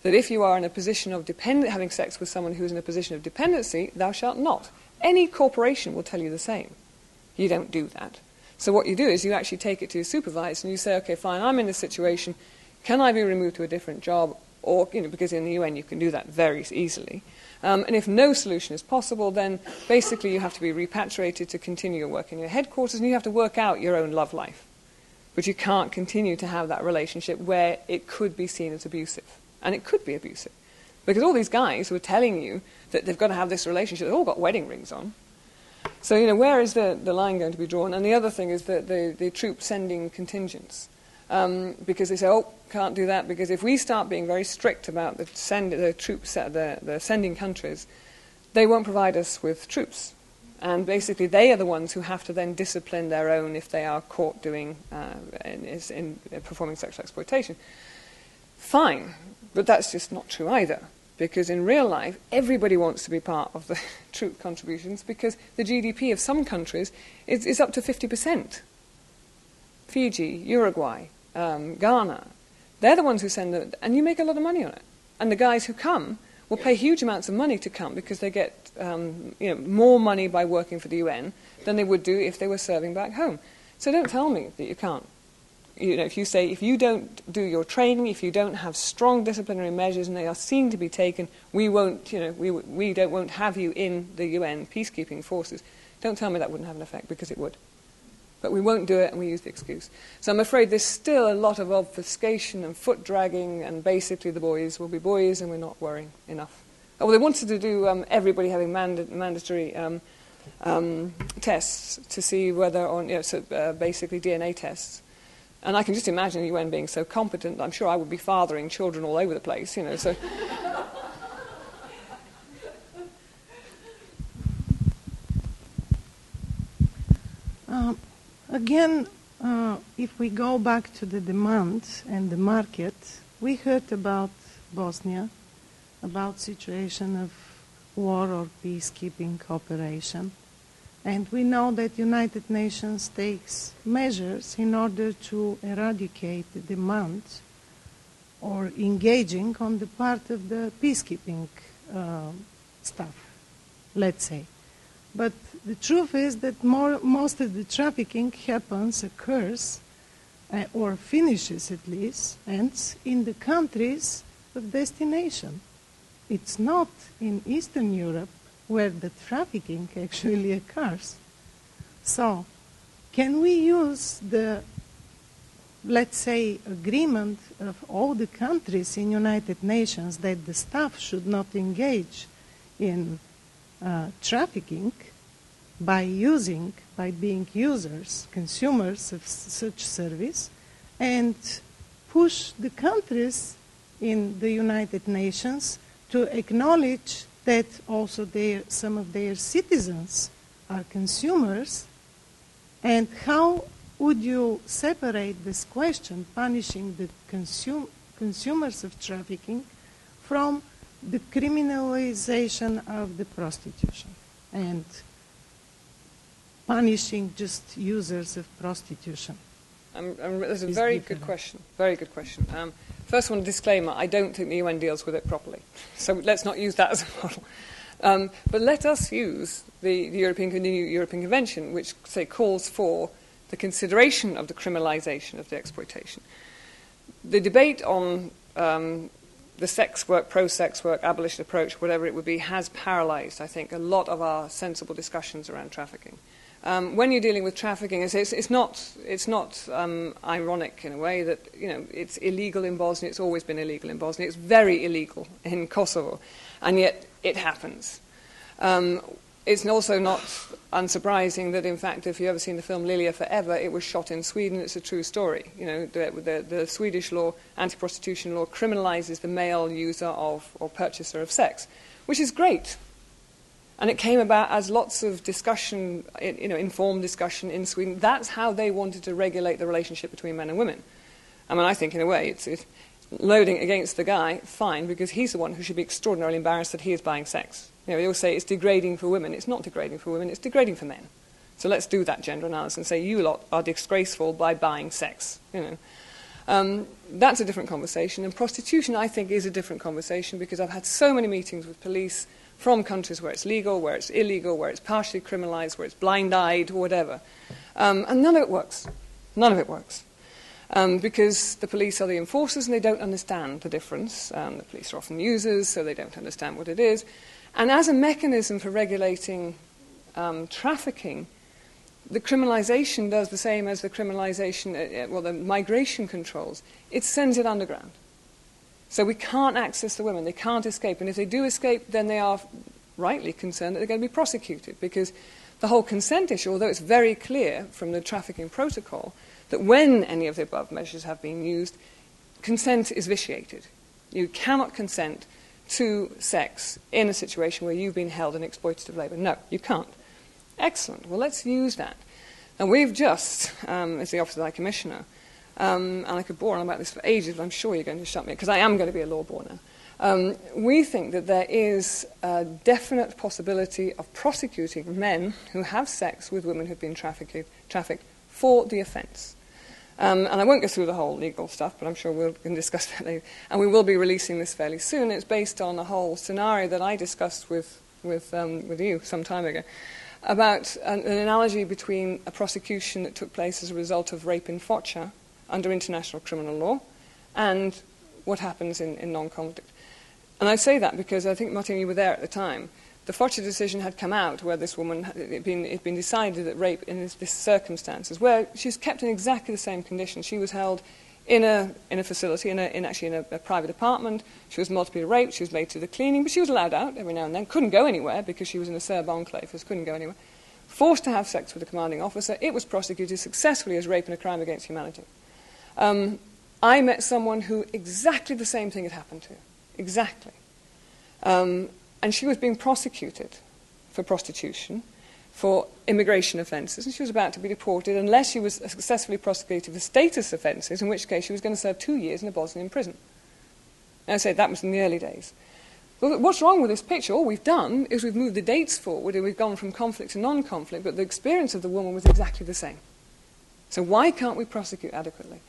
That if you are in a position of depend- having sex with someone who is in a position of dependency, thou shalt not. Any corporation will tell you the same. You don't do that. So what you do is you actually take it to your supervisor and you say, okay, fine, I'm in this situation. Can I be removed to a different job? Or, you know, because in the UN you can do that very easily. Um, and if no solution is possible, then basically you have to be repatriated to continue your work in your headquarters and you have to work out your own love life. But you can't continue to have that relationship where it could be seen as abusive. And it could be abusive. Because all these guys who are telling you that they've got to have this relationship, they've all got wedding rings on. So, you know, where is the, the line going to be drawn? And the other thing is the, the, the troop sending contingents. Um, because they say, oh, can't do that, because if we start being very strict about the, send, the troops, the, the sending countries, they won't provide us with troops. And basically, they are the ones who have to then discipline their own if they are caught doing, uh, in, in, in performing sexual exploitation. Fine, but that's just not true either. Because in real life, everybody wants to be part of the troop contributions because the GDP of some countries is, is up to 50%. Fiji, Uruguay, um, Ghana, they're the ones who send it, and you make a lot of money on it. And the guys who come will pay huge amounts of money to come because they get um, you know, more money by working for the UN than they would do if they were serving back home. So don't tell me that you can't. You know, if you say if you don't do your training, if you don't have strong disciplinary measures, and they are seen to be taken, we won't. You know, we we don't won't have you in the UN peacekeeping forces. Don't tell me that wouldn't have an effect because it would. But we won't do it and we use the excuse. So I'm afraid there's still a lot of obfuscation and foot dragging, and basically the boys will be boys and we're not worrying enough. Oh, well, they wanted to do um, everybody having manda- mandatory um, um, tests to see whether, on, you know, so, uh, basically DNA tests. And I can just imagine the UN being so competent, I'm sure I would be fathering children all over the place, you know. So. Um, Again, uh, if we go back to the demand and the market, we heard about Bosnia, about situation of war or peacekeeping operation, and we know that United Nations takes measures in order to eradicate the demand or engaging on the part of the peacekeeping uh, staff, let's say. But the truth is that more, most of the trafficking happens, occurs, uh, or finishes at least, ends in the countries of destination. It's not in Eastern Europe where the trafficking actually occurs. So, can we use the, let's say, agreement of all the countries in United Nations that the staff should not engage in uh, trafficking by using, by being users, consumers of such service, and push the countries in the United Nations to acknowledge that also their, some of their citizens are consumers, and how would you separate this question, punishing the consum- consumers of trafficking, from the criminalization of the prostitution and punishing just users of prostitution? Um, um, that's a very good question. Very good question. Um, first one, disclaimer: I don't think the UN deals with it properly, so let's not use that as a model. Um, but let us use the, the European, the European Convention, which say calls for the consideration of the criminalisation of the exploitation. The debate on um, the sex work, pro sex work, abolition approach, whatever it would be, has paralysed, I think, a lot of our sensible discussions around trafficking. Um, when you're dealing with trafficking, it's, it's not, it's not um, ironic in a way that you know, it's illegal in Bosnia, it's always been illegal in Bosnia, it's very illegal in Kosovo, and yet it happens. Um, it's also not unsurprising that, in fact, if you've ever seen the film Lilya 4-ever, it was shot in Sweden. It's a true story. You know, the, the, the Swedish law, anti-prostitution law, criminalizes the male user of or purchaser of sex, which is great. And it came about as lots of discussion, you know, informed discussion in Sweden. That's how they wanted to regulate the relationship between men and women. I mean, I think in a way it's, it's loading against the guy, fine, because he's the one who should be extraordinarily embarrassed that he is buying sex. You know, they all say it's degrading for women. It's not degrading for women, it's degrading for men. So let's do that gender analysis and say you lot are disgraceful by buying sex. You know. Um, that's a different conversation. And prostitution, I think, is a different conversation because I've had so many meetings with police from countries where it's legal, where it's illegal, where it's partially criminalized, where it's blind eyed, whatever. Um, and none of it works. None of it works. Um, because the police are the enforcers and they don't understand the difference. Um, the police are often users, so they don't understand what it is. And as a mechanism for regulating um, trafficking, the criminalization does the same as the criminalization, uh, uh, well, the migration controls. It sends it underground. So we can't access the women. They can't escape. And if they do escape, then they are rightly concerned that they're going to be prosecuted because the whole consent issue, although it's very clear from the trafficking protocol that when any of the above measures have been used, consent is vitiated. You cannot consent to sex in a situation where you've been held in exploitative labour. No, you can't. Excellent. Well, let's use that. And we've just, um, as the Office of the High Commissioner, um, and I could bore on about this for ages, but I'm sure you're going to shut me, because I am going to be a law now. Um, we think that there is a definite possibility of prosecuting men who have sex with women who've been trafficked, trafficked for the offence. Um, and I won't go through the whole legal stuff, but I'm sure we can discuss that later. And we will be releasing this fairly soon. It's based on a whole scenario that I discussed with, with, um, with you some time ago about an, an, analogy between a prosecution that took place as a result of rape in Foča under international criminal law and what happens in, in non conflict. And I say that because I think, Martin, you were there at the time. The Foča decision had come out where this woman, it had been, it been decided that rape in this, this circumstances, where she's kept in exactly the same conditions. She was held in a, in a facility, in, a, in actually in a, a, private apartment. She was multiply raped. She was made to the cleaning, but she was allowed out every now and then. Couldn't go anywhere because she was in a Serb enclave, so couldn't go anywhere. Forced to have sex with a commanding officer. It was prosecuted successfully as rape and a crime against humanity. Um, I met someone who exactly the same thing had happened to. Exactly. Um, and she was being prosecuted for prostitution, for immigration offences, and she was about to be deported unless she was successfully prosecuted for status offences, in which case she was going to serve two years in a Bosnian prison. And I said that was in the early days. Well, what's wrong with this picture? All we've done is we've moved the dates forward and we've gone from conflict to non conflict, but the experience of the woman was exactly the same. So why can't we prosecute adequately?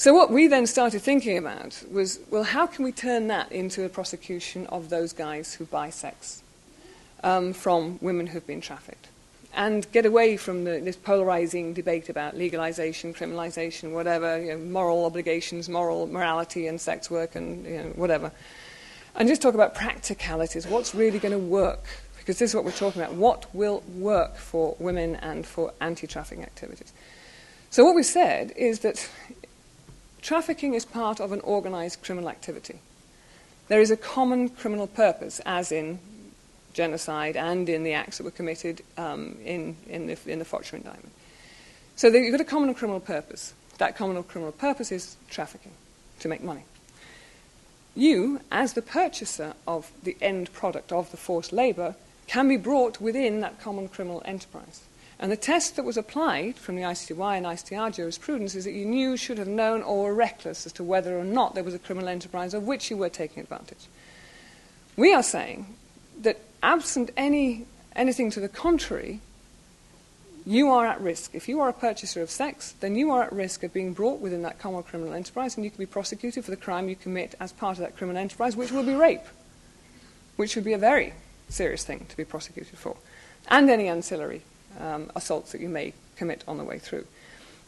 So what we then started thinking about was, well, how can we turn that into a prosecution of those guys who buy sex um, from women who've been trafficked? And get away from the, this polarizing debate about legalization, criminalization, whatever, you know, moral obligations, moral morality, and sex work, and you know, whatever. And just talk about practicalities. What's really going to work? Because this is what we're talking about. What will work for women and for anti trafficking activities? So, what we said is that Trafficking is part of an organized criminal activity. There is a common criminal purpose, as in genocide and in the acts that were committed um, in, in, the, in the. So you've got a common criminal purpose. That common criminal purpose is trafficking, to make money. You, as the purchaser of the end product of the forced labour, can be brought within that common criminal enterprise. And the test that was applied from the ICTY and ICTR jurisprudence is that you knew, should have known, or were reckless as to whether or not there was a criminal enterprise of which you were taking advantage. We are saying that absent any, anything to the contrary, you are at risk. If you are a purchaser of sex, then you are at risk of being brought within that common criminal enterprise and you can be prosecuted for the crime you commit as part of that criminal enterprise, which will be rape, which would be a very serious thing to be prosecuted for, and any ancillary um, assaults that you may commit on the way through.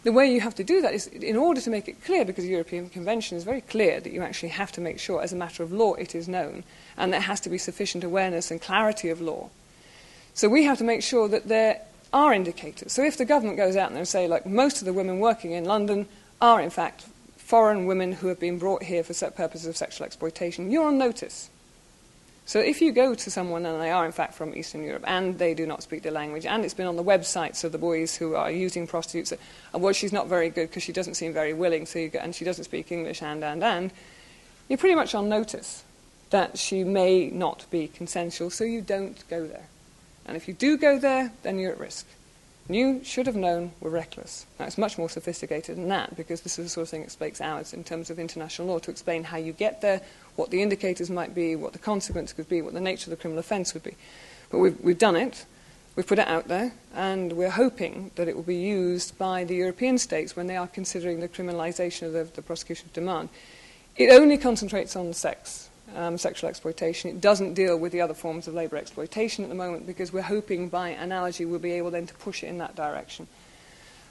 The way you have to do that is, in order to make it clear, because the European Convention is very clear that you actually have to make sure, as a matter of law, it is known, and there has to be sufficient awareness and clarity of law. So we have to make sure that there are indicators. So if the government goes out there and say, like, most of the women working in London are, in fact, foreign women who have been brought here for set purposes of sexual exploitation, you're on notice. So if you go to someone, and they are in fact from Eastern Europe, and they do not speak the language, and it's been on the websites of the boys who are using prostitutes, and well, she's not very good because she doesn't seem very willing, so go, and she doesn't speak English, and, and, and, you're pretty much on notice that she may not be consensual, so you don't go there. And if you do go there, then you're at risk. You should have known were reckless. Now, it's much more sophisticated than that because this is the sort of thing that speaks hours in terms of international law to explain how you get there, what the indicators might be, what the consequence could be, what the nature of the criminal offence would be. But we've, we've done it, we've put it out there, and we're hoping that it will be used by the European states when they are considering the criminalisation of the, the prosecution of demand. It only concentrates on sex. um, sexual exploitation. It doesn't deal with the other forms of labour exploitation at the moment because we're hoping by analogy we'll be able then to push it in that direction.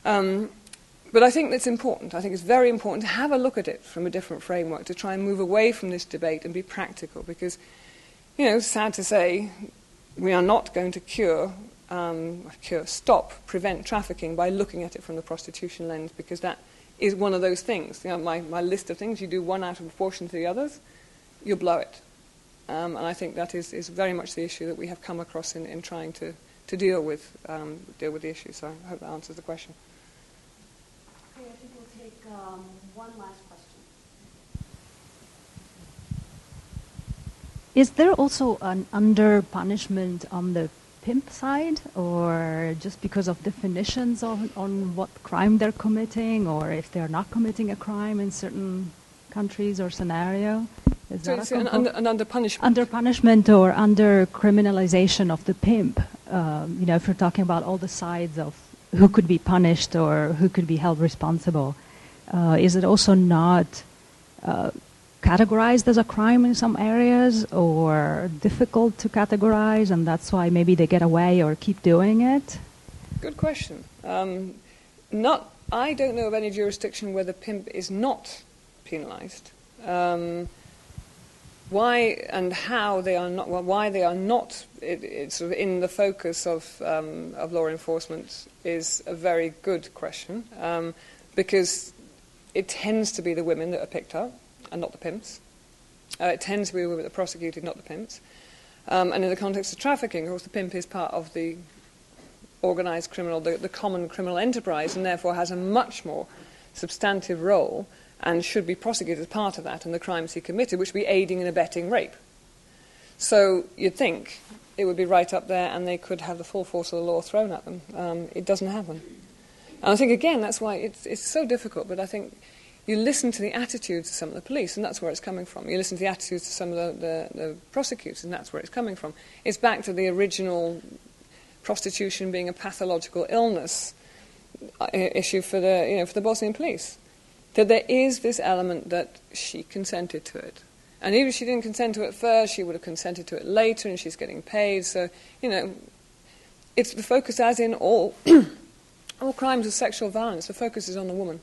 Um, but I think that's important. I think it's very important to have a look at it from a different framework, to try and move away from this debate and be practical because, you know, sad to say, we are not going to cure, um, cure, stop, prevent trafficking by looking at it from the prostitution lens because that is one of those things. You know, my, my list of things, you do one out of proportion to the others, you blow it. Um, and I think that is, is very much the issue that we have come across in, in trying to, to deal, with, um, deal with the issue. So I hope that answers the question. Okay, I think we'll take um, one last question. Is there also an under punishment on the pimp side, or just because of definitions on, on what crime they're committing, or if they're not committing a crime in certain countries or scenario? Is so that an, under, an under punishment? Under punishment or under criminalization of the pimp. Um, you know, if we're talking about all the sides of who could be punished or who could be held responsible, uh, is it also not uh, categorized as a crime in some areas or difficult to categorize and that's why maybe they get away or keep doing it? Good question. Um, not, I don't know of any jurisdiction where the pimp is not penalized. Um, why and how they are not, well, why they are not it, sort of in the focus of, um, of law enforcement is a very good question um, because it tends to be the women that are picked up and not the pimps. Uh, it tends to be the women that are prosecuted, not the pimps. Um, and in the context of trafficking, of course, the pimp is part of the organised criminal, the, the common criminal enterprise, and therefore has a much more substantive role and should be prosecuted as part of that and the crimes he committed, which would be aiding and abetting rape. So you'd think it would be right up there and they could have the full force of the law thrown at them. Um, it doesn't happen. And I think, again, that's why it's, it's so difficult, but I think you listen to the attitudes of some of the police, and that's where it's coming from. You listen to the attitudes of some of the, the, the prosecutors, and that's where it's coming from. It's back to the original prostitution being a pathological illness uh, issue for the, you know, for the Bosnian police that there is this element that she consented to it. And even if she didn't consent to it first, she would have consented to it later, and she's getting paid. So, you know, it's the focus, as in all, all crimes of sexual violence, the focus is on the woman.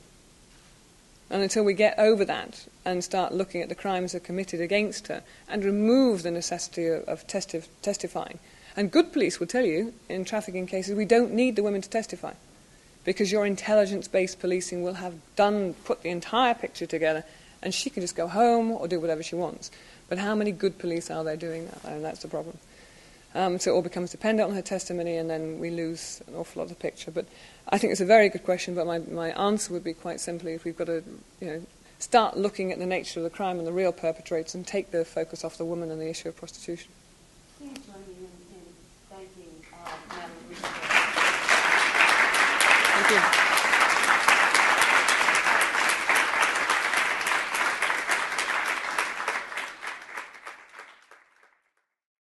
And until we get over that and start looking at the crimes that are committed against her and remove the necessity of, of testi- testifying. And good police will tell you in trafficking cases we don't need the women to testify because your intelligence based policing will have done, put the entire picture together, and she can just go home or do whatever she wants. But how many good police are there doing that? And that's the problem. Um, so it all becomes dependent on her testimony, and then we lose an awful lot of the picture. But I think it's a very good question, but my, my answer would be quite simply if we've got to you know, start looking at the nature of the crime and the real perpetrators and take the focus off the woman and the issue of prostitution. Please join me in, in thanking uh, Madam Thank you.